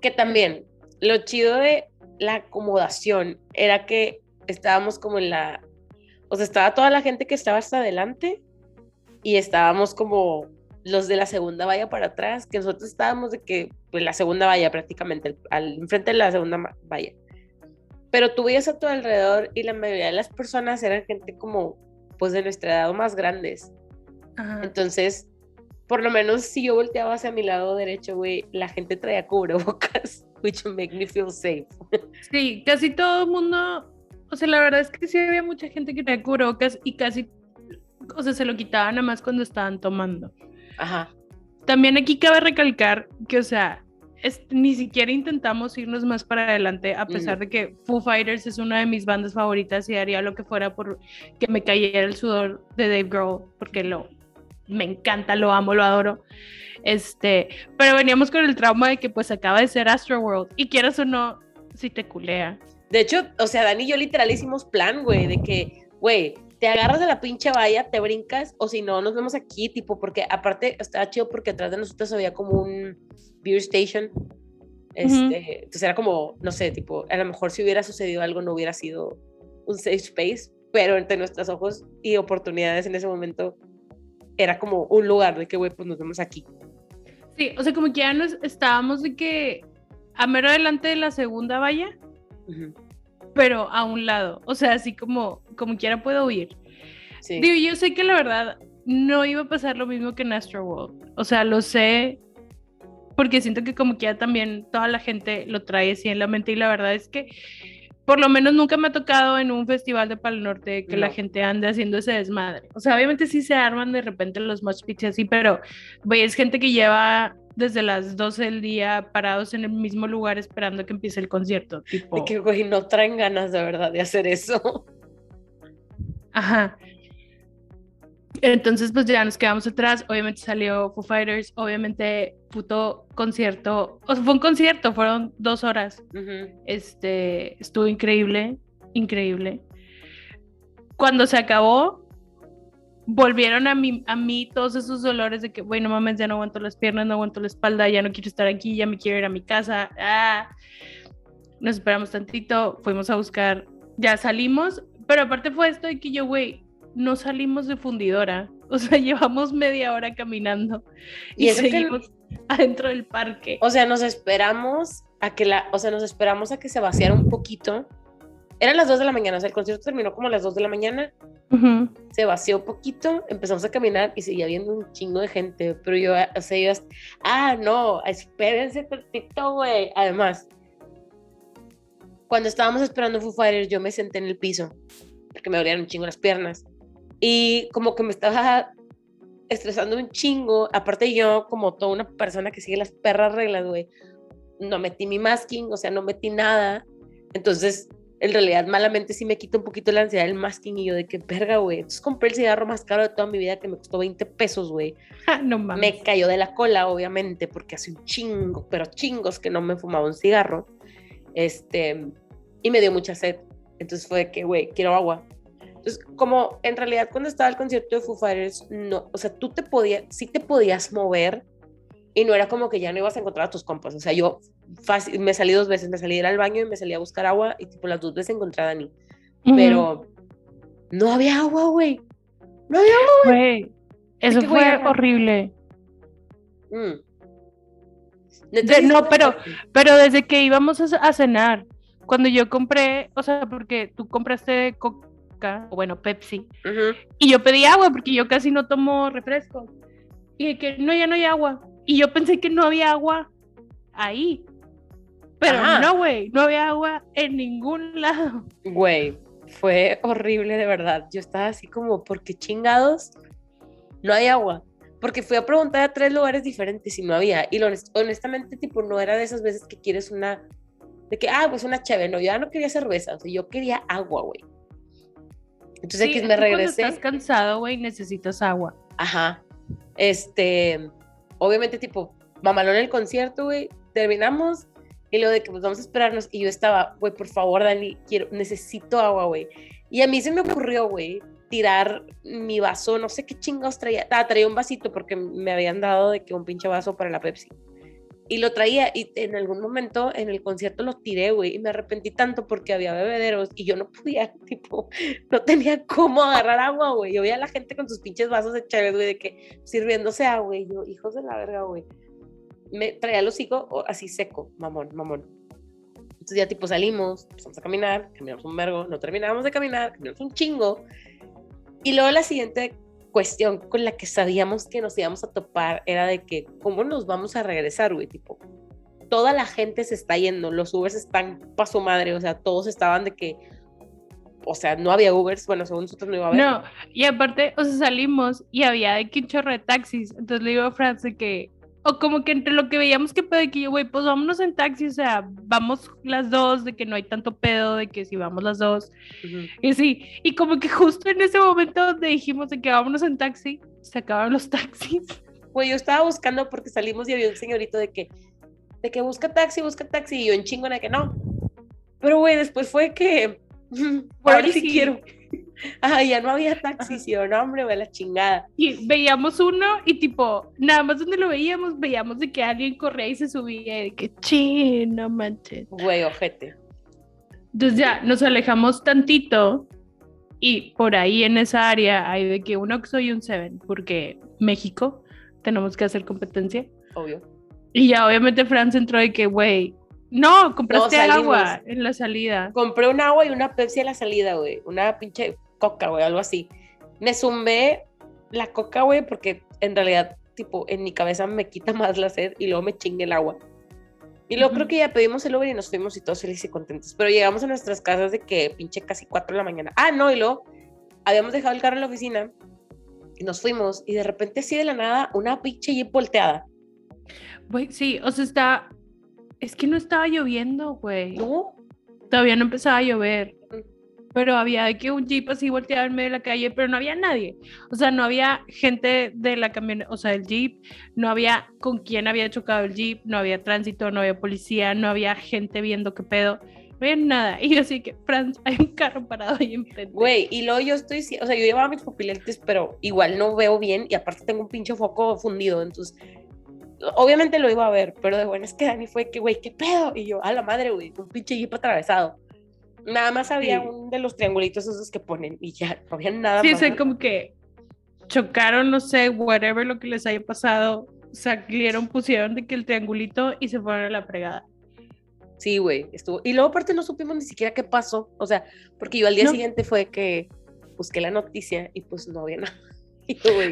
Que también, lo chido de la acomodación era que estábamos como en la, O sea, estaba toda la gente que estaba hasta adelante y estábamos como los de la segunda valla para atrás, que nosotros estábamos de que, pues la segunda valla prácticamente, al, enfrente de la segunda valla. Pero tú veías a tu alrededor y la mayoría de las personas eran gente como, pues de nuestra edad o más grandes. Entonces, por lo menos si yo volteaba hacia mi lado derecho, güey, la gente traía cubrebocas, *laughs* which make me feel safe. Sí, casi todo el mundo, o sea, la verdad es que sí había mucha gente que traía cubrebocas y casi, o sea, se lo quitaban nada más cuando estaban tomando. Ajá. También aquí cabe recalcar que, o sea, ni siquiera intentamos irnos más para adelante, a pesar de que Foo Fighters es una de mis bandas favoritas y haría lo que fuera por que me cayera el sudor de Dave Grohl, porque lo, me encanta, lo amo, lo adoro. Este, pero veníamos con el trauma de que pues acaba de ser Astro World y quieras o no, si te culea. De hecho, o sea, Dani y yo literal hicimos plan, güey, de que, güey, te agarras de la pinche valla, te brincas, o si no, nos vemos aquí, tipo, porque aparte estaba chido porque atrás de nosotros había como un beer station. Este, Entonces era como, no sé, tipo, a lo mejor si hubiera sucedido algo no hubiera sido un safe space, pero entre nuestros ojos y oportunidades en ese momento era como un lugar de que, güey, pues nos vemos aquí. Sí, o sea, como que ya nos estábamos de que a mero adelante de la segunda valla, pero a un lado, o sea, así como, como quiera puedo huir. Sí. Digo, yo sé que la verdad no iba a pasar lo mismo que en Astro World, o sea, lo sé porque siento que como que ya también toda la gente lo trae así en la mente y la verdad es que por lo menos nunca me ha tocado en un festival de Palo Norte que la gente ande haciendo ese desmadre. O sea, obviamente sí se arman de repente los mosh pits así, pero es gente que lleva desde las 12 del día parados en el mismo lugar esperando que empiece el concierto. Tipo... De que, güey, no traen ganas de verdad de hacer eso. Ajá. Entonces, pues ya nos quedamos atrás. Obviamente salió Foo Fighters. Obviamente, puto concierto. O sea, fue un concierto, fueron dos horas. Este estuvo increíble, increíble. Cuando se acabó, volvieron a mí, a mí todos esos dolores de que, bueno, mames, ya no aguanto las piernas, no aguanto la espalda, ya no quiero estar aquí, ya me quiero ir a mi casa. Ah. Nos esperamos tantito, fuimos a buscar, ya salimos, pero aparte fue esto de que yo, güey, no salimos de fundidora. *laughs* O sea, llevamos media hora caminando y, seguimos adentro del parque. O sea, nos esperamos a que la, o sea, nos esperamos a que se vaciara un poquito. Eran las 2 de la mañana, o sea, el concierto terminó como a las 2 de la mañana. Se vació un poquito, empezamos a caminar y seguía viendo un chingo de gente, pero yo, o sea, yo, ah, no, espérense tantito, güey. Además, cuando estábamos esperando Foo Fighters, yo me senté en el piso porque me dolían un chingo las piernas y como que me estaba estresando un chingo. Aparte yo, como toda una persona que sigue las perras reglas, güey, no metí mi masking, o sea, no metí nada. Entonces, en realidad, malamente sí me quita un poquito la ansiedad del masking y yo de que verga, güey. Entonces compré el cigarro más caro de toda mi vida que me costó 20 pesos, güey. *laughs* no mames. Me cayó de la cola, obviamente, porque hace un chingo, pero chingos que no me fumaba un cigarro. Este, y me dio mucha sed. Entonces fue de que, güey, quiero agua. Entonces, como en realidad cuando estaba el concierto de Foo Fighters, no, o sea, tú te podías, sí te podías mover y no era como que ya no ibas a encontrar a tus compas. O sea, yo fácil, me salí dos veces, me salí al baño y me salí a buscar agua y tipo las dos veces encontré a Dani. Pero no había agua, güey. No había agua, güey. Eso fue horrible. Mm. no, pero, pero desde que íbamos a, cenar, cuando yo compré, o sea, porque tú compraste o bueno, Pepsi. Y yo pedí agua porque yo casi no tomo refresco. Y que no, ya no hay agua. Y yo pensé que no había agua ahí. Pero no, güey, no había agua en ningún lado. Güey, fue horrible de verdad. Yo estaba así como, ¿por qué chingados? No hay agua. Porque fui a preguntar a tres lugares diferentes y no había. Y honestamente, tipo, no era de esas veces que quieres una, de que, ah, pues una chévere. No, yo ya no quería cerveza, o sea, yo quería agua, güey. Entonces aquí me regresé. Cuando estás cansado, güey, necesitas agua. Ajá. Este, obviamente, tipo, mamalón el concierto, güey, terminamos y luego de que pues vamos a esperarnos y yo estaba, güey, por favor, Dani, quiero, necesito agua, güey. Y a mí se me ocurrió, güey, tirar mi vaso, no sé qué chingados traía. Ah, traía un vasito porque me habían dado de que un pinche vaso para la Pepsi. Y lo traía y en algún momento en el concierto lo tiré, güey, y me arrepentí tanto porque había bebederos y yo no podía, *laughs* tipo, no tenía cómo agarrar agua, güey. Yo veía a la gente con sus pinches vasos de chévere, güey, de que sirviéndose agua, güey, yo, hijos de la verga, güey. Me traía los hocico así seco, mamón, mamón. Entonces ya tipo salimos, empezamos a caminar, caminamos un vergo, no terminábamos de caminar, caminamos un chingo. Y luego la siguiente cuestión con la que sabíamos que nos íbamos a topar era de que, ¿cómo nos vamos a regresar, güey? Tipo, toda la gente se está yendo, los Ubers están pa' su madre, o sea, todos estaban de que, o sea, no había Ubers, bueno, según nosotros no iba a haber. No, y aparte, o sea, salimos y había de que un chorro de taxis, entonces le digo a Franz de que o como que entre lo que veíamos que pedo de que yo, güey, pues vámonos en taxi, o sea, vamos las dos, de que no hay tanto pedo, de que si vamos las dos. Y sí, y como que justo en ese momento donde dijimos de que vámonos en taxi, se acabaron los taxis. Güey, yo estaba buscando porque salimos y había un señorito de que, de que busca taxi, busca taxi, y yo en chingo de que no. Pero, güey, después fue que, *laughs* ahora sí quiero. Ah, ya no había taxis, yo, no, hombre, güey, la chingada. Y veíamos uno y tipo, nada más donde lo veíamos, veíamos de que alguien corría y se subía y de que, chino, manches. Güey, ojete. Entonces ya nos alejamos tantito y por ahí en esa área hay de que un Oxxo y un Seven, porque México tenemos que hacer competencia. Obvio. Y ya obviamente Franz entró de que, güey, no, compraste agua en la salida. Compré un agua y una Pepsi a la salida, güey. Una pinche coca, güey, algo así. Me zumbé la coca, güey, porque en realidad, tipo, en mi cabeza me quita *laughs* más la sed y luego me chingue el agua. Y luego creo que ya pedimos el Uber y nos fuimos y todos felices y contentos. Pero llegamos a nuestras casas de que pinche casi 4 de la mañana. Ah, no, y luego habíamos dejado el carro en la oficina y nos fuimos. Y de repente, así de la nada, una pinche jeep volteada. Güey, sí, o sea, está. Es que no estaba lloviendo, güey. No. Todavía no empezaba a llover pero había que un jeep así volteaba en medio de la calle, pero no había nadie. O sea, no había gente de la camioneta, o sea, el jeep, no había con quién había chocado el jeep, no había tránsito, no había policía, no había gente viendo qué pedo. No había nada. *laughs* Y yo así que, Franz, hay un carro parado ahí enfrente. Güey, y luego yo estoy, o sea, yo llevaba mis pupilentes, pero igual no veo bien y aparte tengo un pinche foco fundido, entonces obviamente lo iba a ver, pero de bueno es que Dani fue que, güey, ¿qué pedo? Y yo, a la madre, güey, un pinche jeep atravesado. Nada más había un de los triangulitos esos que ponen y ya, no había nada más. Sí, sé como que chocaron, no sé, whatever lo que les haya pasado, salieron, pusieron de que el triangulito y se fueron a la fregada. Sí, güey, estuvo. Y luego aparte no supimos ni siquiera qué pasó, o sea, porque yo al día siguiente fue que busqué la noticia y pues no había *laughs* nada.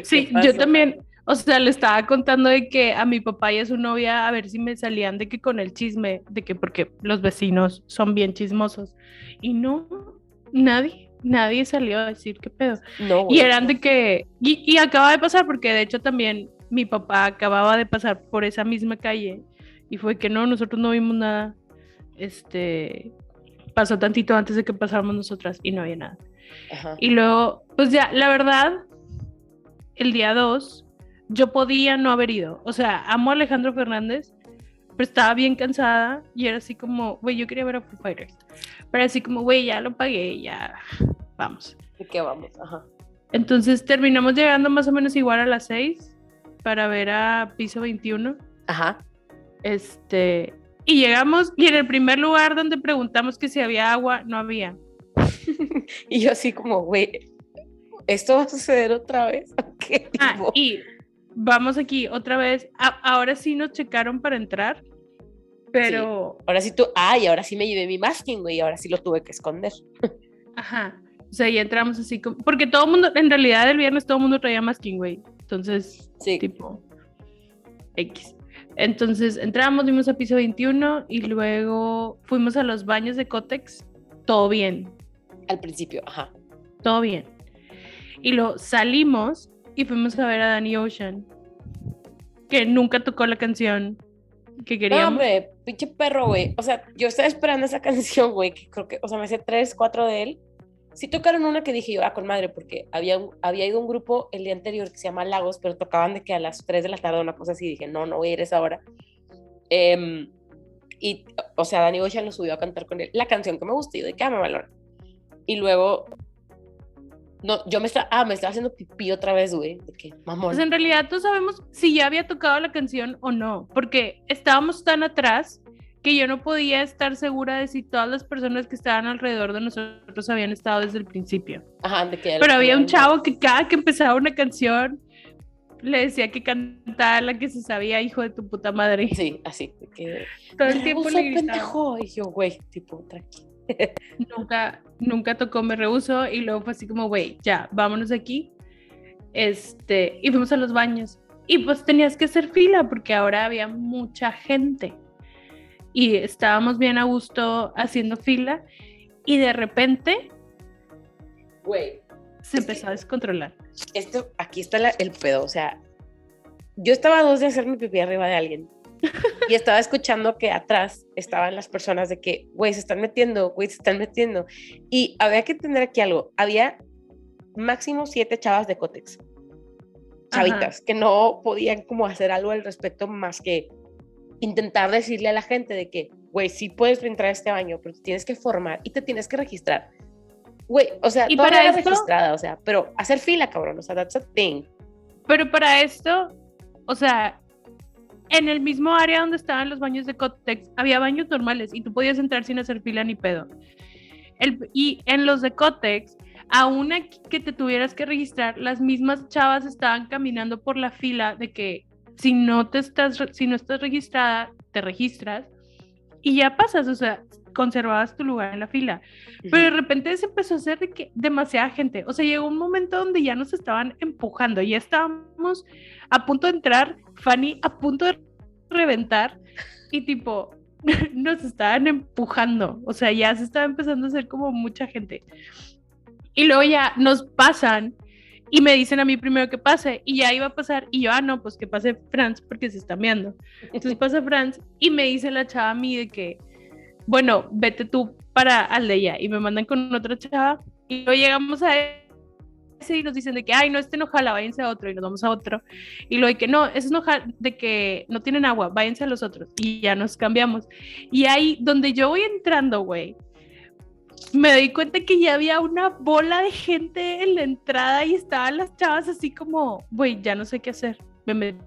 sí, yo también, o sea, le estaba contando de que a mi papá y a su novia a ver si me salían de que con el chisme, de que porque los vecinos son bien chismosos. Y no, nadie, nadie salió a decir qué pedo. No, y eran de que, y, y acaba de pasar porque de hecho también mi papá acababa de pasar por esa misma calle y fue que no, nosotros no vimos nada. Este, pasó tantito antes de que pasáramos nosotras y no había nada. Y luego, pues ya, la verdad, el día 2 yo podía no haber ido. O sea, amo a Alejandro Fernández, pero estaba bien cansada y era así como, güey, yo quería ver a Foo Fighters. Pero así como, güey, ya lo pagué, ya vamos. ¿Y qué vamos? Ajá. Entonces terminamos llegando más o menos igual a las 6 para ver a piso 21. Ajá. Este, y llegamos y en el primer lugar donde preguntamos que si había agua, no había. *laughs* y yo así como, güey, ¿esto va a suceder otra vez? ¿Qué ah, y vamos aquí otra vez. ahora sí nos checaron para entrar, pero. Ahora sí tú. Ay, ahora sí me llevé mi masking, güey. Ahora sí lo tuve que esconder. *laughs* Ajá. O sea, ya entramos así como. Porque todo el mundo, en realidad el viernes todo el mundo traía masking, güey. Entonces, sí. tipo. X. Entonces entramos, vimos a piso 21 y luego fuimos a los baños de Cotex. Todo bien. Al principio, ajá. Todo bien. Y luego salimos y fuimos a ver a Danny Ocean, que nunca tocó la canción que queríamos. No, hombre, pinche perro, güey. O sea, yo estaba esperando esa *laughs* canción, güey, que creo que, o sea, me hace tres, cuatro de él. Sí tocaron una que dije yo, ah, con madre, porque había, había ido un grupo el día anterior que se llama Lagos, pero tocaban de que a las 3 de la tarde una cosa así, dije, no, no voy a ir a esa hora. Em, y, o sea, Danny Ocean lo subió a cantar con él, la canción que me gusta, y yo de qué ah, me valora. Y luego No, yo me estaba, ah, me estaba haciendo pipí otra vez, güey. ¿De qué? Mamón. Pues en realidad no sabemos si ya había tocado la canción o no, porque estábamos tan atrás que yo no podía estar segura de si todas las personas que estaban alrededor de nosotros habían estado desde el principio. Ajá, de que Pero había un chavo que cada que empezaba una canción le decía que cantara la que se sabía, hijo de tu puta madre. Sí, así. que, Todo el "Me tiempo le gritaba. pendejo. Y yo, güey, tipo, tranqui. Nunca, nunca tocó Me Rehuso y luego fue así como, güey, ya, vámonos de aquí. Este, y fuimos a los baños. Y pues tenías que hacer fila porque ahora había mucha gente. Y estábamos bien a gusto haciendo fila y de repente Güey, se empezó a descontrolar. esto, aquí está la- el pedo, o sea, yo estaba a dos de hacer mi pipí arriba de alguien *laughs* y estaba escuchando que atrás estaban las personas de que, güey, se están metiendo, güey, se están metiendo. Y había que entender aquí algo, había máximo siete chavas de Cotex, chavitas, que no podían como hacer algo al respecto más que intentar decirle a la gente de que, güey, sí puedes entrar a este baño, pero te tienes que formar y te tienes que registrar. Güey, o sea, Y para esto- registrada, o sea, pero hacer fila, cabrón, o sea, that's a thing. Pero para esto, o sea, en el mismo área donde estaban los baños de Cotex, había baños normales y tú podías entrar sin hacer fila ni pedo. El- y en los de Cotex, aún que te tuvieras que registrar, las mismas chavas estaban caminando por la fila de que si no te estás, si no estás registrada, te registras y ya pasas, o sea, conservabas tu lugar en la fila. Pero de repente se empezó a hacer de que demasiada gente. O sea, llegó un momento donde ya nos estaban empujando. Ya estábamos a punto de entrar, Fanny a punto de reventar y tipo *laughs* nos estaban empujando. O sea, ya se estaba empezando a hacer como mucha gente. Y luego ya nos pasan y me dicen a mí primero que pase y ya iba a pasar y yo, ah, no, pues que pase Franz porque se está meando. Entonces pasa Franz y me dice la chava a mí de que, bueno, vete tú para Aldeya y me mandan con otra chava y luego llegamos a ese y nos dicen de que, ay, no, este no jala, váyanse a otro y nos vamos a otro. Y luego de que no, ese no de que no tienen agua, váyanse a los otros y ya nos cambiamos. Y ahí donde yo voy entrando, güey, me doy cuenta que ya había una bola de gente en la entrada y estaban las chavas así como, güey, ya no sé qué hacer. Me metí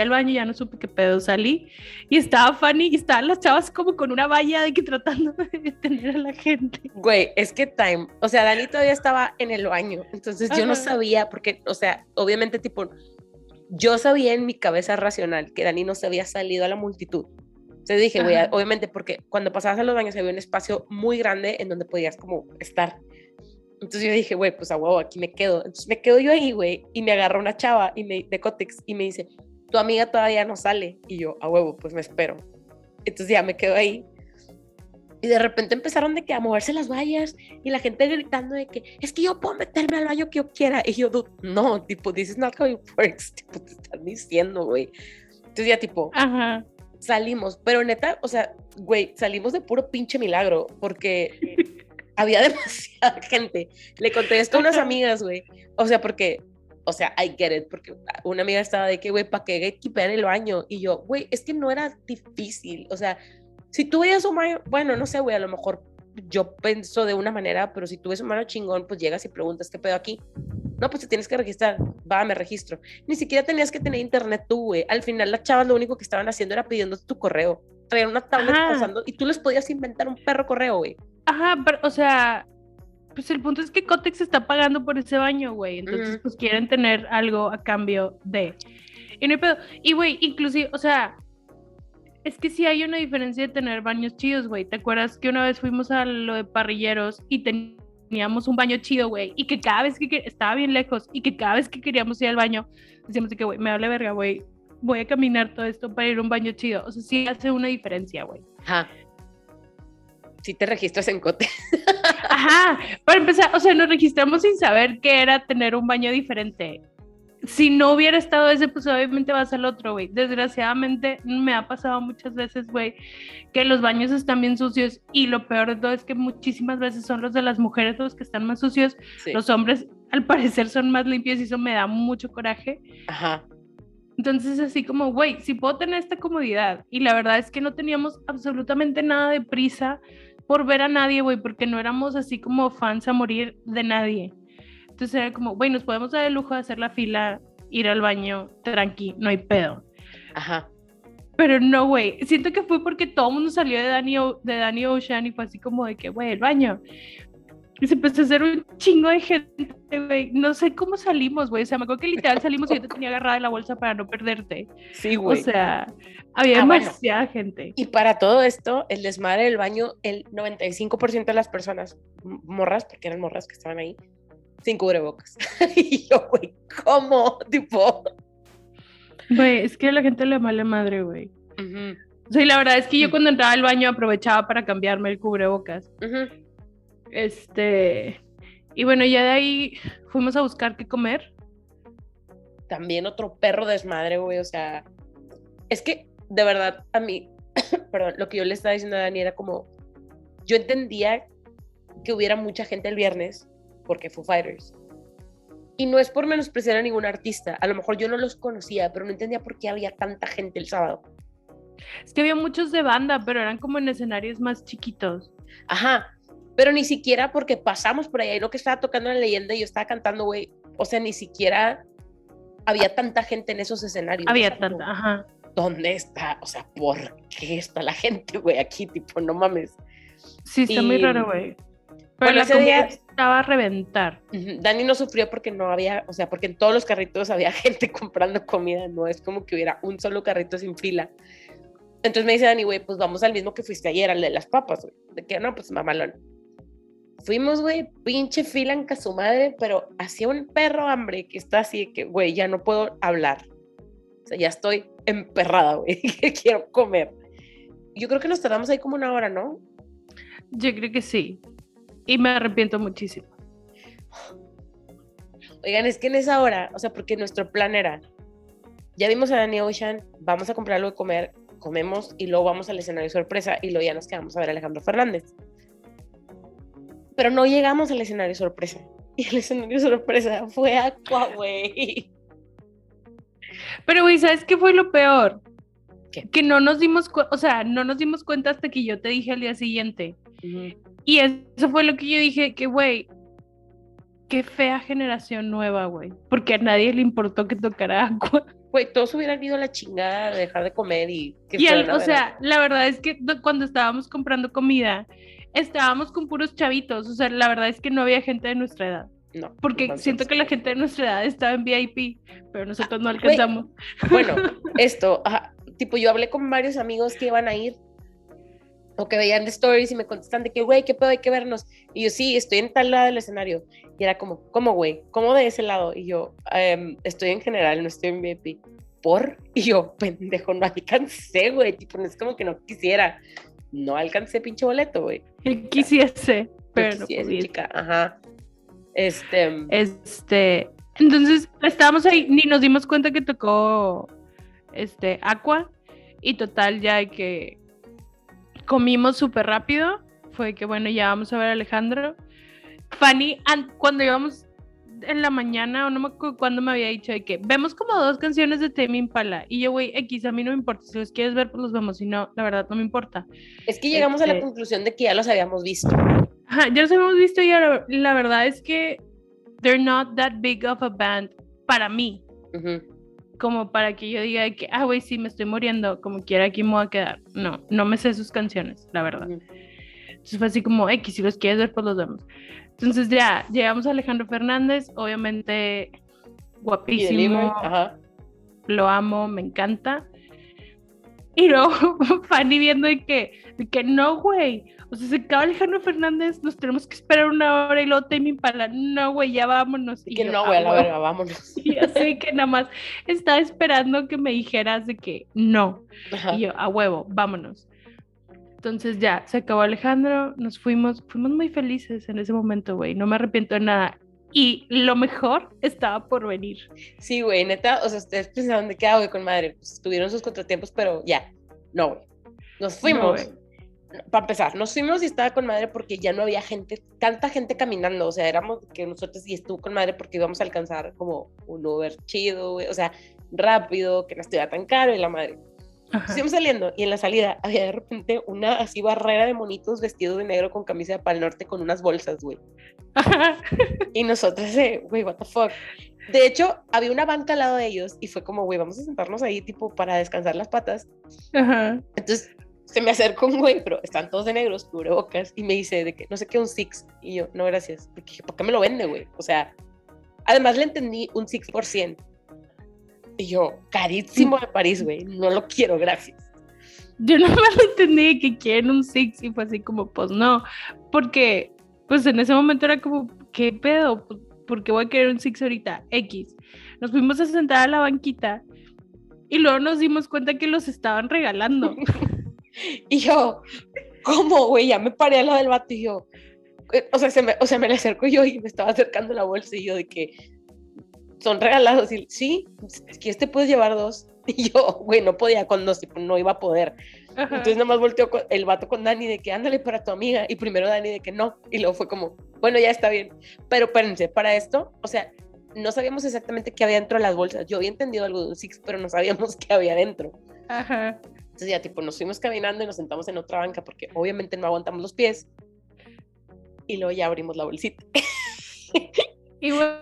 al baño, ya no supe qué pedo salí y estaba Fanny y estaban las chavas como con una valla de que tratando de detener a la gente. Güey, es que time, o sea, Dani todavía estaba en el baño, entonces yo no Ajá. sabía, porque, o sea, obviamente, tipo, yo sabía en mi cabeza racional que Dani no se había salido a la multitud. Entonces dije, güey, Ajá. obviamente, porque cuando pasabas a los baños había un espacio muy grande en donde podías como estar. Entonces yo dije, güey, pues a huevo, aquí me quedo. Entonces me quedo yo ahí, güey, y me agarra una chava y me, de Cotex y me dice, tu amiga todavía no sale. Y yo, a huevo, pues me espero. Entonces ya me quedo ahí. Y de repente empezaron de que a moverse las vallas y la gente gritando de que es que yo puedo meterme al baño que yo quiera. Y yo, "Dude, no, tipo, this is not how it works. *laughs* Tipo, te están diciendo, güey. Entonces ya, tipo, Ajá. salimos, pero neta, o sea, güey, salimos de puro pinche milagro porque *laughs* había demasiada gente. Le conté esto a unas amigas, güey. O sea, porque, o sea, I get it, porque una amiga estaba de que, güey, ¿para qué gatekeeper el baño? Y yo, güey, es que no era difícil. O sea, si tú veías un baño, bueno, no sé, güey, a lo mejor yo pienso de una manera, pero si tú ves un baño chingón, pues llegas y preguntas, ¿qué pedo aquí? No, pues te tienes que registrar. Va, me registro. Ni siquiera tenías que tener internet tú, güey. Al final las chavas lo único que estaban haciendo era pidiendo tu correo. Traían una tablet Ajá. pasando y tú les podías inventar un perro correo, güey. Ajá, pero, o sea, pues el punto es que Cotex está pagando por ese baño, güey. Entonces, pues quieren tener algo a cambio de. Y no hay pedo. Y, güey, inclusive, o sea, es que sí hay una diferencia de tener baños chidos, güey. ¿Te acuerdas que una vez fuimos a lo de parrilleros y teníamos un baño chido, güey? Y que cada vez que, estaba bien lejos y que cada vez que queríamos ir al baño, decíamos de que, güey, me hable verga, güey. Voy a caminar todo esto para ir a un baño chido. O sea, sí hace una diferencia, güey. Ajá. Si te registras en Cote. Ajá, para empezar, o sea, nos registramos sin saber qué era tener un baño diferente. Si no hubiera estado ese, pues obviamente vas al otro, güey. Desgraciadamente me ha pasado muchas veces, güey, que los baños están bien sucios y lo peor de todo es que muchísimas veces son los de las mujeres los que están más sucios. Sí. Los hombres, al parecer, son más limpios y eso me da mucho coraje. Ajá. Entonces, así como, güey, si puedo tener esta comodidad. Y la verdad es que no teníamos absolutamente nada de prisa por ver a nadie, güey, porque no éramos así como fans a morir de nadie. Entonces era como, güey, nos podemos dar el lujo de hacer la fila, ir al baño, tranqui, no hay pedo. Ajá. Pero no, güey, siento que fue porque todo el mundo salió de Danny, de Danny Ocean y fue así como de que, güey, el baño. Y se empezó a hacer un chingo de gente, güey. No sé cómo salimos, güey. O sea, me acuerdo que literal salimos y yo te tenía agarrada en la bolsa para no perderte. Sí, güey. O sea, había Ah, bueno. demasiada gente. Y para todo esto, el desmadre del baño, el 95% de las personas, morras, porque eran morras que estaban ahí, sin cubrebocas. *laughs* y yo, güey, ¿cómo? Tipo. Güey, es que a la gente le vale madre, güey. ujú, O sea, y la verdad es que yo Mm. cuando entraba al baño aprovechaba para cambiarme el cubrebocas. ujú. Este. Y bueno, ya de ahí fuimos a buscar qué comer. También otro perro desmadre, güey. O sea, es que de verdad a mí, *coughs* perdón, lo que yo le estaba diciendo a Dani era como, yo entendía que hubiera mucha gente el viernes porque Foo Fighters. Y no es por menospreciar a ningún artista. A lo mejor yo no los conocía, pero no entendía por qué había tanta gente el sábado. Es que había muchos de banda, pero eran como en escenarios más chiquitos. Ajá, pero ni siquiera porque pasamos por allá y lo que estaba tocando la leyenda y yo estaba cantando, güey, o sea, ni siquiera había tanta gente en esos escenarios. Había O sea, como, tanta, ajá. ¿Dónde está? O sea, ¿por qué está la gente, güey, aquí? Tipo, no mames. Sí, está muy Y- raro, güey. Pero Bueno, la ese día- estaba a reventar. Dani no sufrió porque no había, o sea, porque en todos los carritos había *laughs* gente comprando comida, no es como que hubiera un solo carrito sin fila. Entonces me dice Dani, güey, pues vamos al mismo que fuiste ayer, al de las papas, güey. De que no, pues mamalón. Fuimos, güey, pinche fila en su madre, pero hacía un perro hambre que está así que, güey, ya no puedo hablar. O sea, ya estoy emperrada, güey, *laughs* que quiero comer. Yo creo que nos tardamos ahí como una hora, ¿no? Yo creo que sí. Y me arrepiento muchísimo. Oigan, es que en esa hora, o sea, porque nuestro plan era, ya vimos a Danny Ocean, vamos a comprar algo de comer, comemos y luego vamos al escenario sorpresa y luego ya nos quedamos a ver a Alejandro Fernández. Pero no llegamos al escenario sorpresa. *laughs* Y el escenario sorpresa fue Aqua, güey. Pero, güey, ¿sabes qué fue lo peor? ¿Qué? Que no nos dimos cuenta, o sea, no nos dimos cuenta hasta que yo te dije al día siguiente. Y eso fue lo que yo dije, que, güey, qué fea generación nueva, güey. Porque a nadie le importó que tocara agua. Güey, todos hubieran ido a la chingada de dejar de comer y que Y o sea, Aqua. la verdad es que do- cuando estábamos comprando comida, estábamos con puros chavitos. O sea, la verdad es que no había gente de nuestra edad. no. Porque no, siento que la gente de nuestra edad estaba en VIP, pero nosotros no güey. alcanzamos. Bueno, *laughs* esto, ajá, tipo, yo hablé con varios amigos que iban a ir o que veían de stories y me contestan de que, güey, ¿qué pedo? Hay que vernos. Y yo, sí, estoy en tal lado del escenario. Y era como, ¿cómo, güey? ¿Cómo de ese lado? Y yo, "Em, estoy en general, no estoy en VIP. ¿Por? Y yo, pendejo, no alcancé, güey. Tipo, no es como que no quisiera. No alcancé pinche boleto, güey. Él quisiese, pero no podía. chica, ajá. Este, Este, entonces estábamos ahí, ni nos dimos cuenta que tocó este Aqua y total ya que comimos súper rápido, fue que bueno, ya vamos a ver a Alejandro. Fanny, an- cuando íbamos en la mañana, o no me acuerdo cuándo me había dicho de que vemos como dos canciones de Tame Impala y yo, güey, X, a mí no me importa, si los quieres ver, pues los vemos, si no, la verdad no me importa. es que llegamos a la este- conclusión de que ya los habíamos visto. Ajá, ya los hemos visto y la, la verdad es que they're not that big of a band para mí, como para que yo diga de que, ah, güey, sí, me estoy muriendo, como quiera aquí me voy a quedar. No, no me sé sus canciones, la verdad. Entonces fue así como, X, si los quieres ver, pues los vemos. Entonces ya, llegamos a Alejandro Fernández, obviamente guapísimo, ajá. lo amo, me encanta. Y luego *laughs* Fanny viendo de que, de que no, güey. O sea, se acaba Alejandro Fernández, nos tenemos que esperar una hora y luego Tame Impala. No, güey, ya vámonos. Y que yo, no, "Ah, güey, a la huevo". verga, vámonos. *laughs* Y así que nada más estaba esperando que me dijeras de que no. Ajá. Y yo, a huevo, vámonos. Entonces ya, se acabó Alejandro, nos fuimos, fuimos muy felices en ese momento, güey. No me arrepiento de nada. Y lo mejor estaba por venir. Sí, güey, neta, o sea, ustedes pensaban de qué hago, güey, con madre. Pues tuvieron sus contratiempos, pero ya, no, güey. Nos fuimos. güey. Para empezar, nos fuimos y estaba con madre porque ya no había gente, tanta gente caminando. O sea, éramos que nosotros y estuvo con madre porque íbamos a alcanzar como un Uber chido, güey. O sea, rápido, que no estuviera tan caro y la madre. Ajá. Saliendo y en la salida había de repente una así barrera de monitos vestidos de negro con camisa de pal norte con unas bolsas, güey. Y nosotros, eh, güey, what the fuck. De hecho, había una banca al lado de ellos y fue como, güey, vamos a sentarnos ahí, tipo, para descansar las patas. Ajá. Entonces se me acercó un güey, pero están todos de negros, cubrebocas, y me dice de que no sé qué, un Six. Y yo, no, gracias. Porque dije, ¿por qué me lo vende, güey? O sea, además le entendí un Six por 100. Y yo, carísimo de París, güey, no lo quiero, gracias. Yo no me lo entendí que quieren un six y fue así como, pues no, porque pues en ese momento era como, ¿qué pedo? ¿Por qué voy a querer un six ahorita? X. Nos fuimos a sentar a la banquita y luego nos dimos cuenta que los estaban regalando. *laughs* Y yo, ¿cómo, güey? Ya me paré al lado del vato y yo, eh, o sea, se me, o sea, me le acerco yo y me estaba acercando la bolsa y yo de que son regalados. Y sí, es que este puedes llevar dos. *laughs* Y yo, güey, no podía tipo, no iba a poder. Ajá. Entonces nomás volteó con- el vato con Dani de que ándale para tu amiga. Y primero Dani de que no. Y luego fue como, bueno, ya está bien. Pero espérense, para esto, o sea, no sabíamos exactamente qué había dentro de las bolsas. Yo había entendido algo de un Six, pero no sabíamos *laughs* qué había dentro. Ajá. Entonces ya tipo nos fuimos caminando y nos sentamos en otra banca porque obviamente no aguantamos los pies. Y luego ya abrimos la bolsita. *laughs* Y bueno,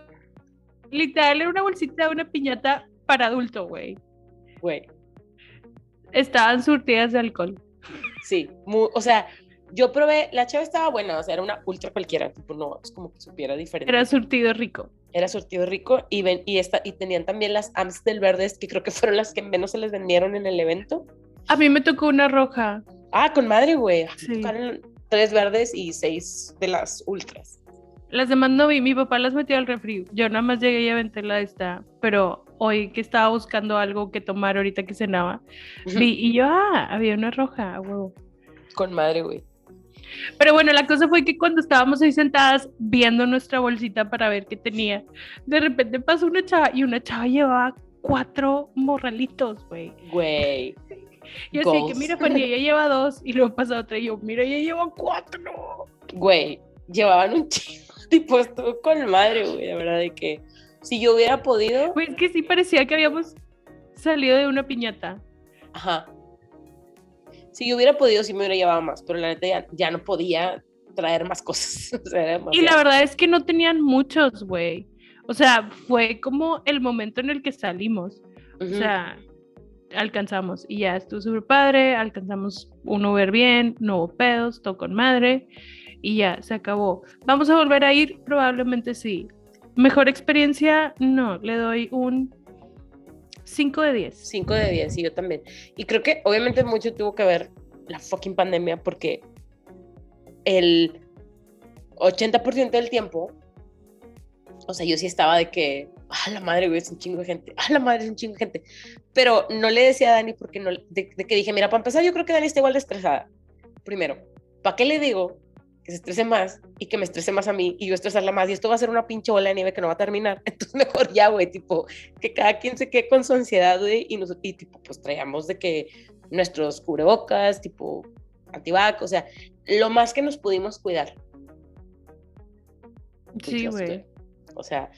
literal era una bolsita de una piñata para adulto, güey. Güey, Estaban surtidas de alcohol. sí. o sea, yo probé, la chava estaba buena, o sea, era una ultra cualquiera, tipo, no, es como que supiera diferente. Era surtido rico. Era surtido rico y, ven, y, esta, y tenían también las Amstel verdes, que creo que fueron las que menos se les vendieron en el evento. A mí me tocó una roja. Ah, con madre, güey. Sí. Tres verdes y seis de las ultras. Las demás no vi, mi papá las metió al refri. Yo nada más llegué y aventé la de esta. Pero hoy que estaba buscando algo que tomar ahorita que cenaba, vi y yo, ah, había una roja, huevo. Con madre, güey. Pero bueno, la cosa fue que cuando estábamos ahí sentadas viendo nuestra bolsita para ver qué tenía, de repente pasó una chava y una chava llevaba cuatro morralitos, güey. Güey. Yo así que, mira, Fanny, ella *laughs* lleva dos y luego pasa otra y yo, mira, ella lleva cuatro. Güey, llevaban un chingo, tipo, estuvo con madre, güey, la verdad de que si yo hubiera podido, Pues que sí parecía que habíamos salido de una piñata. ajá, si yo hubiera podido, sí me hubiera llevado más, pero la neta ya, ya no podía traer más cosas. *laughs* o sea, Y la verdad es que no tenían muchos, güey. O sea, fue como el momento en el que salimos. O Ujú. sea, alcanzamos y ya estuvo súper padre, alcanzamos un Uber bien, no hubo pedos, todo con madre y ya se acabó. ¿Vamos a volver a ir? Probablemente sí. Mejor experiencia, no, le doy un 5 de 10. 5 de 10, y yo también. Y creo que obviamente mucho tuvo que ver la fucking pandemia porque el 80% del tiempo, o sea, yo sí estaba de que, ah, la madre, es un chingo de gente, ah, la madre, es un chingo de gente. Pero no le decía a Dani porque no, de, de que dije, mira, para empezar, yo creo que Dani está igual de estresada. Primero, ¿para qué le digo que se estrese más y que me estrese más a mí y yo estresarla más? Y esto va a ser una pinche bola de nieve que no va a terminar. *laughs* Entonces, mejor ya, güey, tipo, que cada quien se quede con su ansiedad, güey, y, nos- y tipo, pues traíamos de que nuestros cubrebocas, tipo, antibac, o sea, lo más que nos pudimos cuidar. Sí, güey. O sea,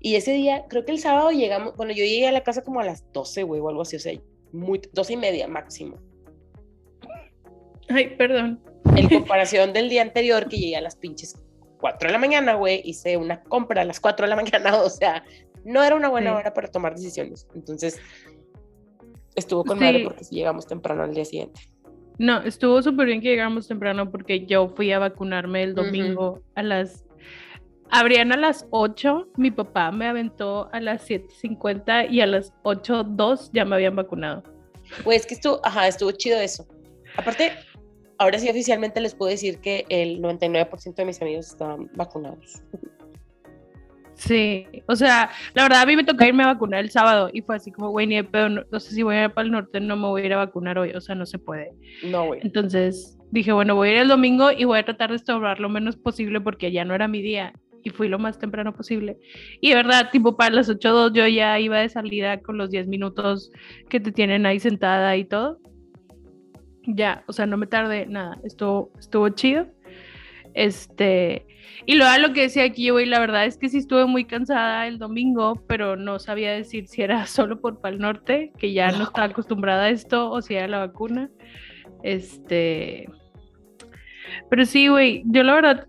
y ese día, creo que el sábado llegamos, bueno, yo llegué a la casa como a las 12, güey, o algo así, o sea, muy, 12 y media máximo. Ay, perdón. En comparación del día anterior, que llegué a las pinches 4 de la mañana, güey, hice una compra a las 4 de la mañana, *laughs* o sea, no era una buena Sí. hora para tomar decisiones. Entonces, estuvo con Sí. madre porque llegamos temprano al día siguiente. No, estuvo súper bien que llegáramos temprano porque yo fui a vacunarme el domingo a las... Abrían a las 8, mi papá me aventó a las 7.50 y a las 8.02 ya me habían vacunado. Güey, es que estuvo, ajá, estuvo chido eso. Aparte, ahora sí oficialmente les puedo decir que el 99% de mis amigos estaban vacunados. Sí, o sea, la verdad a mí me tocó irme a vacunar el sábado y fue así como, güey, ni de pedo, no, no sé si voy a ir para el norte, no me voy a ir a vacunar hoy, o sea, no se puede. No, güey. Entonces dije, bueno, voy a ir el domingo y voy a tratar de estorbar lo menos posible porque ya no era mi día y fui lo más temprano posible. Y de verdad, tipo para las 8.02 yo ya iba de salida con los 10 minutos que te tienen ahí sentada y todo. Ya, o sea, no me tardé nada, estuvo, estuvo chido. Este, y luego lo que decía aquí, güey, la verdad es que sí estuve muy cansada el domingo, pero no sabía decir si era *laughs* solo por Pal Norte, que ya no estaba acostumbrada a esto, o si era la vacuna. Este, pero sí, güey, yo la verdad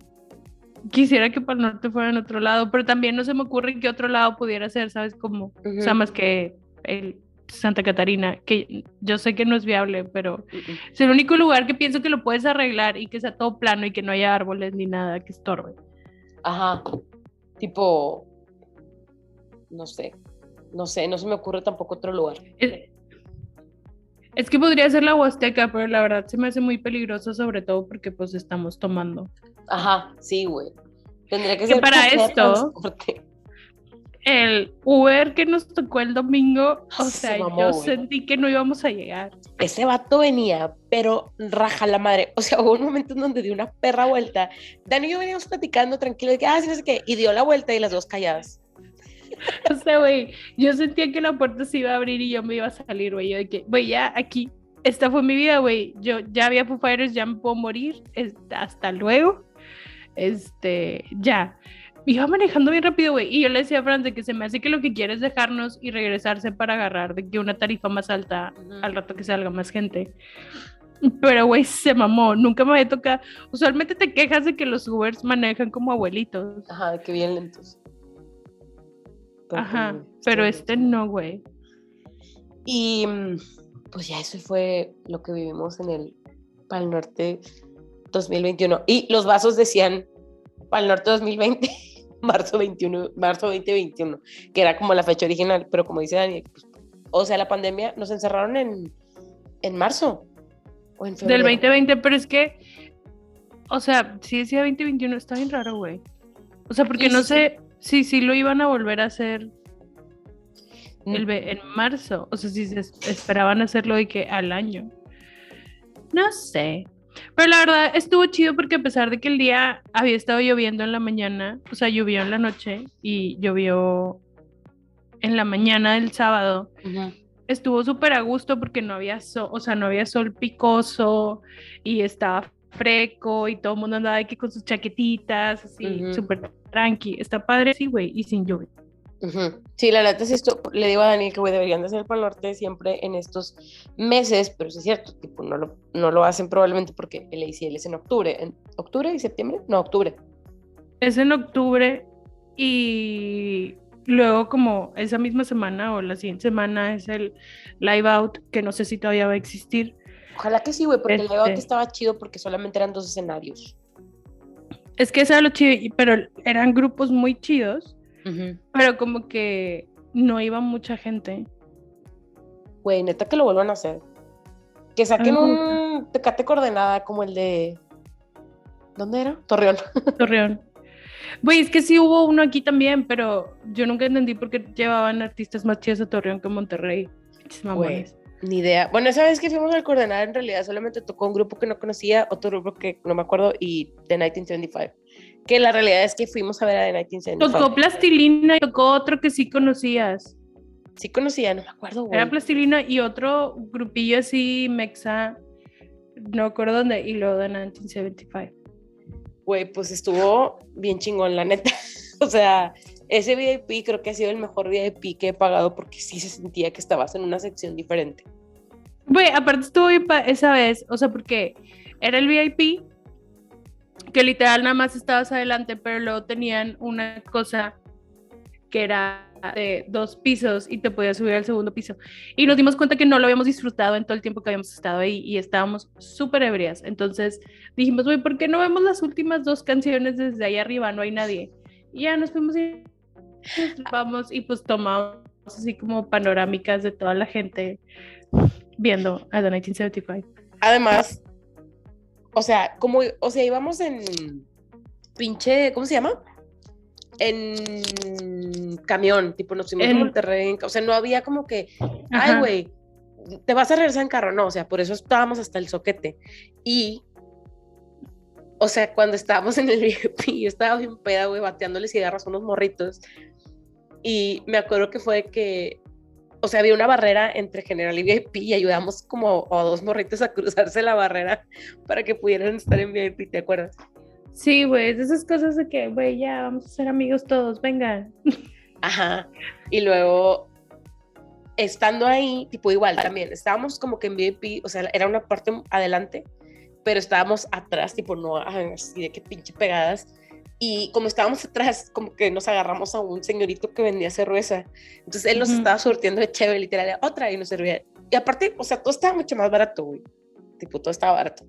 quisiera que Pal Norte fuera en otro lado, pero también no se me ocurre que otro lado pudiera ser, ¿sabes? Como, o sea, más que el Santa Catarina, que yo sé que no es viable, pero es el único lugar que pienso que lo puedes arreglar y que sea todo plano y que no haya árboles ni nada que estorbe. Ajá, tipo, no sé, no sé, no se me ocurre tampoco otro lugar. Es, que podría ser la Huasteca, pero la verdad se me hace muy peligroso, sobre todo porque pues estamos tomando. Ajá, sí, güey. Tendría que, ser para esto el Uber que nos tocó el domingo, o sea, yo sentí que no íbamos a llegar. Ese vato venía, pero raja la madre. O sea, *laughs* hubo un momento en donde dio una perra vuelta. Dani y yo veníamos platicando tranquilo, de que, ah, sí, no sé qué, y dio la vuelta y las dos calladas. *laughs* O sea, güey, yo sentía que la puerta se iba a abrir y yo me iba a salir, güey. Yo de que, güey, ya aquí, esta fue mi vida, güey. Yo ya había Foo Fighters, ya me puedo morir. Hasta luego. Este, ya iba manejando bien rápido, güey. Y yo le decía a Fran de que se me hace que lo que quiere es dejarnos y regresarse para agarrar de que una tarifa más alta al rato que salga más gente. Pero, güey, se mamó. Nunca me había tocado. Usualmente te quejas de que los Ubers manejan como abuelitos. Ajá, que bien lentos. Ajá, pero este no, güey. Y pues ya eso fue lo que vivimos en el Pal Norte 2021. Y los vasos decían Pal Norte 2020. *laughs* marzo 21, marzo 2021, que era como la fecha original, pero como dice Dani, pues, o sea, la pandemia nos encerraron en, en marzo o en febrero. Del 2020, pero es que, o sea, si decía 2021, está bien raro, güey. O sea, porque no sé si sí, lo iban a volver a hacer mm. el, en marzo, o sea, si se esperaban hacerlo de que al año. No sé. Pero la verdad estuvo chido porque a pesar de que el día había estado lloviendo en la mañana, o sea, llovió en la noche y llovió en la mañana del sábado, estuvo súper a gusto porque no había sol, o sea, no había sol picoso y estaba fresco y todo el mundo andaba aquí con sus chaquetitas, así, súper tranqui. Está padre, sí, güey, y sin lluvia. Sí, la verdad es esto, le digo a Daniel que deberían de hacer el Norte siempre en estos meses, pero sí es cierto, tipo, no lo, no lo hacen probablemente porque el ACL es en octubre, ¿en octubre y septiembre? No, octubre. Es en octubre y luego como esa misma semana o la siguiente semana es el Live Out, que no sé si todavía va a existir. Ojalá que sí, güey, porque el Live Out este estaba chido porque solamente eran dos escenarios. Es que eso era lo chido, pero eran grupos muy chidos pero como que no iba mucha gente. Güey, neta que lo vuelvan a hacer. Que saquen un tecate coordenada como el de. ¿Dónde era? Torreón. *laughs* Torreón. Güey, es que sí hubo uno aquí también, pero yo nunca entendí por qué llevaban artistas más chidos a Torreón que a Monterrey. Güey, ni idea. Bueno, esa vez que fuimos al coordenar, en realidad solamente tocó un grupo que no conocía, otro grupo que no me acuerdo, y The 1975 que la realidad es que fuimos a ver a The 1975. Tocó Plastilina y tocó otro que sí conocías. Sí conocía, no me acuerdo, güey. Era Plastilina y otro grupillo así, Mexa, no acuerdo dónde, y luego de 1975. Güey, pues estuvo bien chingón, la neta. *laughs* o sea, ese VIP creo que ha sido el mejor VIP que he pagado porque sí se sentía que estabas en una sección diferente. Güey, aparte estuvo bien esa vez, o sea, porque era el VIP que literal nada más estabas adelante, pero luego tenían una cosa que era de dos pisos y te podías subir al segundo piso. Y nos dimos cuenta que no lo habíamos disfrutado en todo el tiempo que habíamos estado ahí y estábamos súper ebrias. Entonces dijimos, güey, ¿por qué no vemos las últimas dos canciones desde ahí arriba? No hay nadie. Y ya nos fuimos y vamos y pues tomamos así como panorámicas de toda la gente viendo a The 1975. Además, o sea, como, o sea, íbamos en pinche, ¿cómo se llama? En camión, tipo, nos fuimos en... a Monterrey, o sea, no había como que, ay, güey, te vas a regresar en carro, no, o sea, por eso estábamos hasta el soquete. Y, o sea, cuando estábamos en el *laughs* VIP, yo estaba bien peda, güey, bateándoles cigarros a unos morritos. Y me acuerdo que fue que o sea, había una barrera entre General y VIP y ayudamos como a dos morritos a cruzarse la barrera para que pudieran estar en VIP, ¿te acuerdas? Sí, güey, esas cosas de que, güey, ya vamos a ser amigos todos, vengan. Ajá. Y luego, estando ahí, tipo igual también, estábamos como que en VIP, o sea, era una parte adelante, pero estábamos atrás, tipo, no así de que pinche pegadas. Y como estábamos atrás, como que nos agarramos a un señorito que vendía cerveza. Entonces él nos estaba surtiendo de chévere, literal, otra y nos servía. Y aparte, o sea, todo estaba mucho más barato, güey. Tipo, todo estaba barato.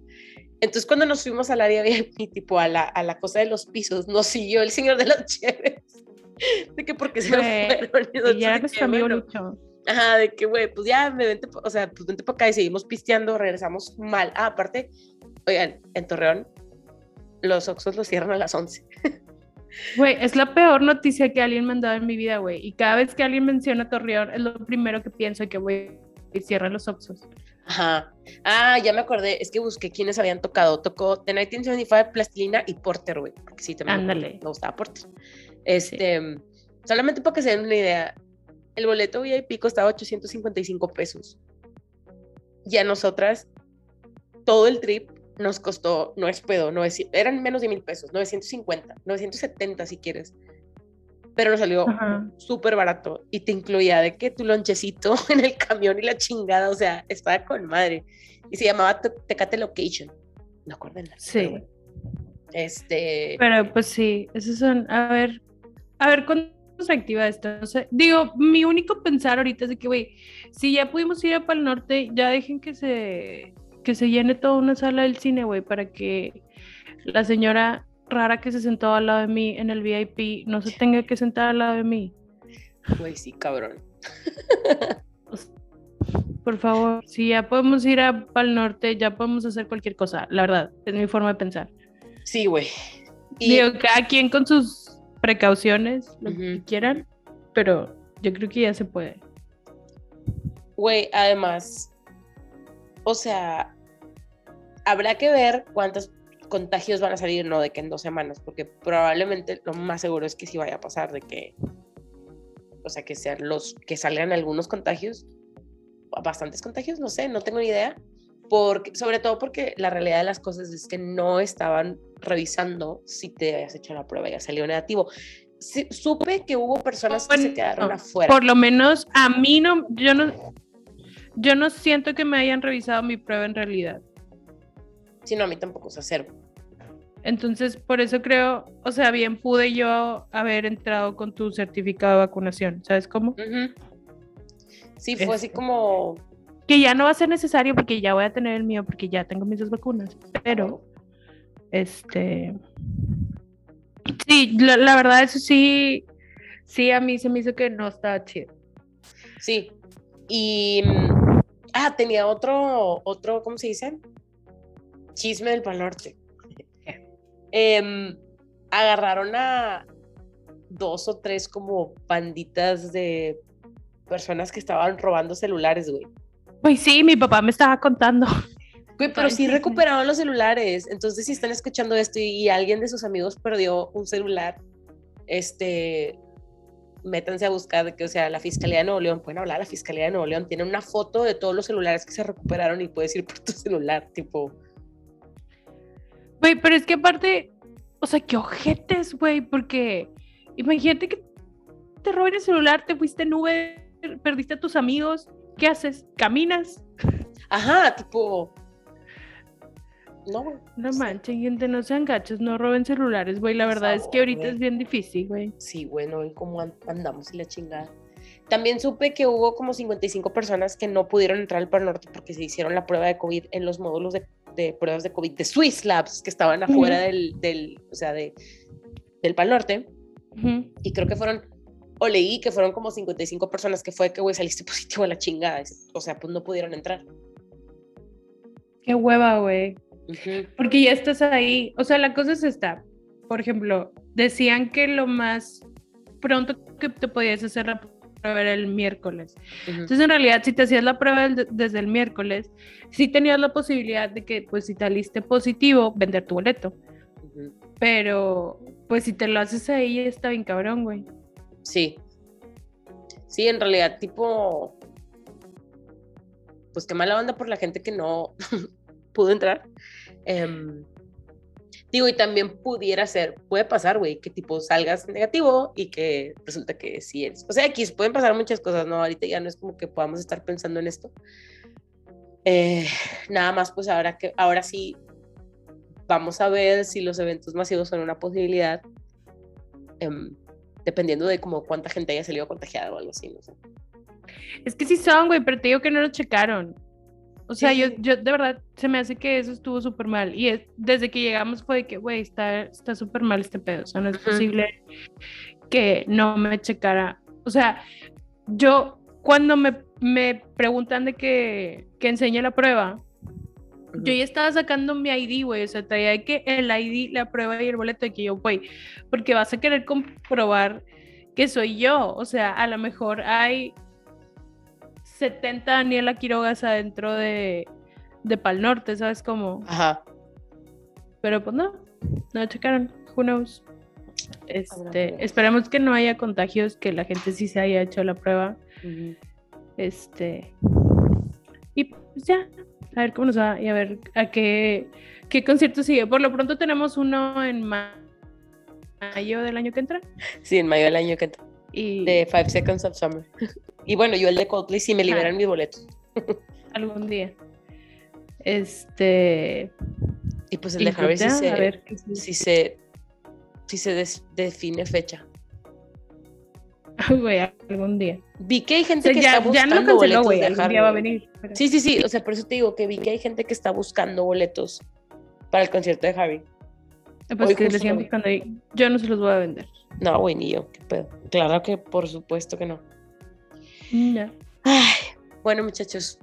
Entonces, cuando nos fuimos al área VIP, tipo a la, a la cosa de los pisos, nos siguió el señor de las *laughs* chéveres. De que porque se fueron. Y, ya nuestro amigo Lucho. Ajá, de que, güey, pues ya me vente, o sea, pues vente para acá y seguimos pisteando, regresamos mal. Ah, aparte, oigan, en Torreón, los Oxos los cierran a las 11. *laughs* Güey, es la peor noticia que alguien me ha dado en mi vida, güey. Y cada vez que alguien menciona Torreón, es lo primero que pienso que, güey, cierran los Oxos. Ajá. Ah, ya me acordé. Es que busqué quiénes habían tocado. Tocó The 1975, Plastilina y Porter, güey. Porque sí, también Ándale. me gustaba Porter. Este, solamente para que se den una idea, el boleto VIP costaba 855 pesos. Y a nosotras, todo el trip nos costó, no es pedo, no es, eran menos de mil pesos, 950, 970 si quieres pero nos salió súper barato y te incluía de que tu lonchecito *laughs* en el camión y la chingada, o sea, estaba con madre. Y se llamaba Tecate Location. No acuerden. Sí. este. Pero pues sí, esos son, a ver, a ver cuándo se activa esto. No sé. Digo, mi único pensar ahorita es de que, güey, si ya pudimos ir a Pal Norte, ya dejen que se, que se llene toda una sala del cine, güey, para que la señora rara que se sentó al lado de mí en el VIP no se tenga que sentar al lado de mí. Pues sí, cabrón. *laughs* Por favor, si ya podemos ir a Pal Norte, ya podemos hacer cualquier cosa, la verdad, es mi forma de pensar. Sí, güey. Y... Digo, cada quien con sus precauciones, lo que quieran, pero yo creo que ya se puede. Güey, además, o sea, habrá que ver cuántas contagios van a salir, no de que en dos semanas, porque probablemente lo más seguro es que sí vaya a pasar, de que, o sea, que sean los, que salgan algunos contagios, bastantes contagios, no sé, no tengo ni idea, porque, sobre todo porque la realidad de las cosas es que no estaban revisando si te habías hecho la prueba y ya salió negativo. supe que hubo personas que se quedaron afuera. Por lo menos a mí no, yo no, yo no siento que me hayan revisado mi prueba en realidad. Sí, no, a mí tampoco, o sea, cero. Entonces, por eso creo, o sea, bien pude yo haber entrado con tu certificado de vacunación, ¿sabes cómo? Sí, fue así como... Que ya no va a ser necesario porque ya voy a tener el mío porque ya tengo mis dos vacunas, pero, este... Sí, la, verdad, eso sí, sí, a mí se me hizo que no estaba chido. Sí, y... Ah, tenía otro, otro, ¿cómo se dice? Chisme del Pal Norte. Em, agarraron a dos o tres como banditas de personas que estaban robando celulares, güey. Pues sí, mi papá me estaba contando. Güey, pero sí recuperaron los celulares. Entonces, si están escuchando esto y, alguien de sus amigos perdió un celular, este, métanse a buscar que, o sea, la Fiscalía de Nuevo León, pueden hablar, la Fiscalía de Nuevo León tiene una foto de todos los celulares que se recuperaron y puedes ir por tu celular, tipo, Güey, pero es que aparte, o sea, qué ojetes, güey, porque imagínate que te roben el celular, te fuiste en Uber, perdiste a tus amigos, ¿qué haces? ¿Caminas? Ajá, tipo... No, güey. No manchen, gente, no sean gachos, no roben celulares, güey. La verdad es que ahorita es bien difícil, güey. Sí, bueno, y cómo andamos y la chingada. También supe que hubo como 55 personas que no pudieron entrar al Par Norte porque se hicieron la prueba de COVID en los módulos de de pruebas de COVID de Swiss Labs que estaban afuera del, del, o sea, de, del Pal Norte. Y creo que fueron, o leí que fueron como 55 personas que fue que, güey, saliste *laughs* positivo a la chingada. O sea, pues no pudieron entrar. Qué hueva, güey. Porque ya estás ahí. O sea, la cosa es esta. Por ejemplo, decían que lo más pronto que te podías hacer la prueba el miércoles. Entonces, en realidad, si te hacías la prueba desde el miércoles, sí tenías la posibilidad de que, pues, si te saliste positivo, vender tu boleto. Pero, pues, si te lo haces ahí, está bien cabrón, güey. Sí. Sí, en realidad, tipo, pues qué mala onda por la gente que no *laughs* pudo entrar. Em, Digo, y también pudiera ser, puede pasar, güey, que tipo salgas negativo y que resulta que sí eres. O sea, aquí pueden pasar muchas cosas, ¿no? Ahorita ya no es como que podamos estar pensando en esto. Eh, nada más, pues ahora que ahora sí vamos a ver si los eventos masivos son una posibilidad, em, dependiendo de como cuánta gente haya salido contagiada o algo así, no sé. Es que sí son, güey, pero te digo que no lo checaron. O sea, yo, yo de verdad se me hace que eso estuvo súper mal. Y desde que llegamos fue de que, güey, está súper mal este pedo. O sea, no es posible que no me checara. O sea, yo cuando me, me preguntan de que, que enseñe la prueba, yo ya estaba sacando mi ID, güey. O sea, traía que el ID, la prueba y el boleto de que yo, güey, porque vas a querer comprobar que soy yo. O sea, a lo mejor hay 70 Daniela Quirogas adentro de, de Pal Norte, ¿sabes cómo? Ajá. Pero pues no, no checaron, who knows. Este, esperemos que no haya contagios, que la gente sí se haya hecho la prueba. Este. Y pues ya, a ver cómo nos va y a ver a qué, qué concierto sigue. Por lo pronto tenemos uno en mayo del año que entra. Sí, en mayo del año que entra. Y... De Five Seconds of Summer. *laughs* Y bueno, yo el de Coldplay si me liberan mis boletos. Algún día. Este. Y pues el de Harry si se, si se, si se define fecha. *laughs* Güey, algún día. Vi que hay gente que ya, está buscando ya no canceló, güey, algún día va a venir. Sí, sí, sí, o sea, por eso te digo que vi que hay gente que está buscando boletos para el concierto de Harry. Pues que le sigan buscando ahí. Yo no se los voy a vender. No, güey, ni yo, qué pedo. Claro que por supuesto que no. Mm, ya. Ay, bueno, muchachos,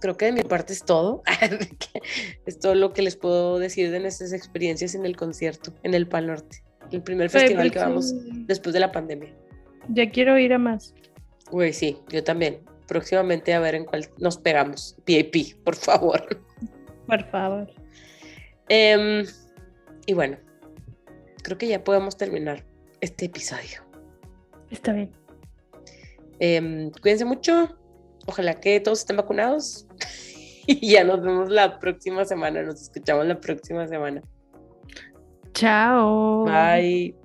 creo que de mi parte es todo. *laughs* es todo lo que les puedo decir de nuestras experiencias en el concierto, en el Pal Norte. El primer festival que vamos después de la pandemia. Ya quiero ir a más. Güey, sí, yo también. Próximamente a ver en cuál nos pegamos. VIP, por favor. Por favor. Em, y bueno, creo que ya podemos terminar este episodio. Está bien. Em, cuídense mucho. Ojalá que todos estén vacunados. *laughs* y ya nos vemos la próxima semana. Nos escuchamos la próxima semana. Chao. Bye.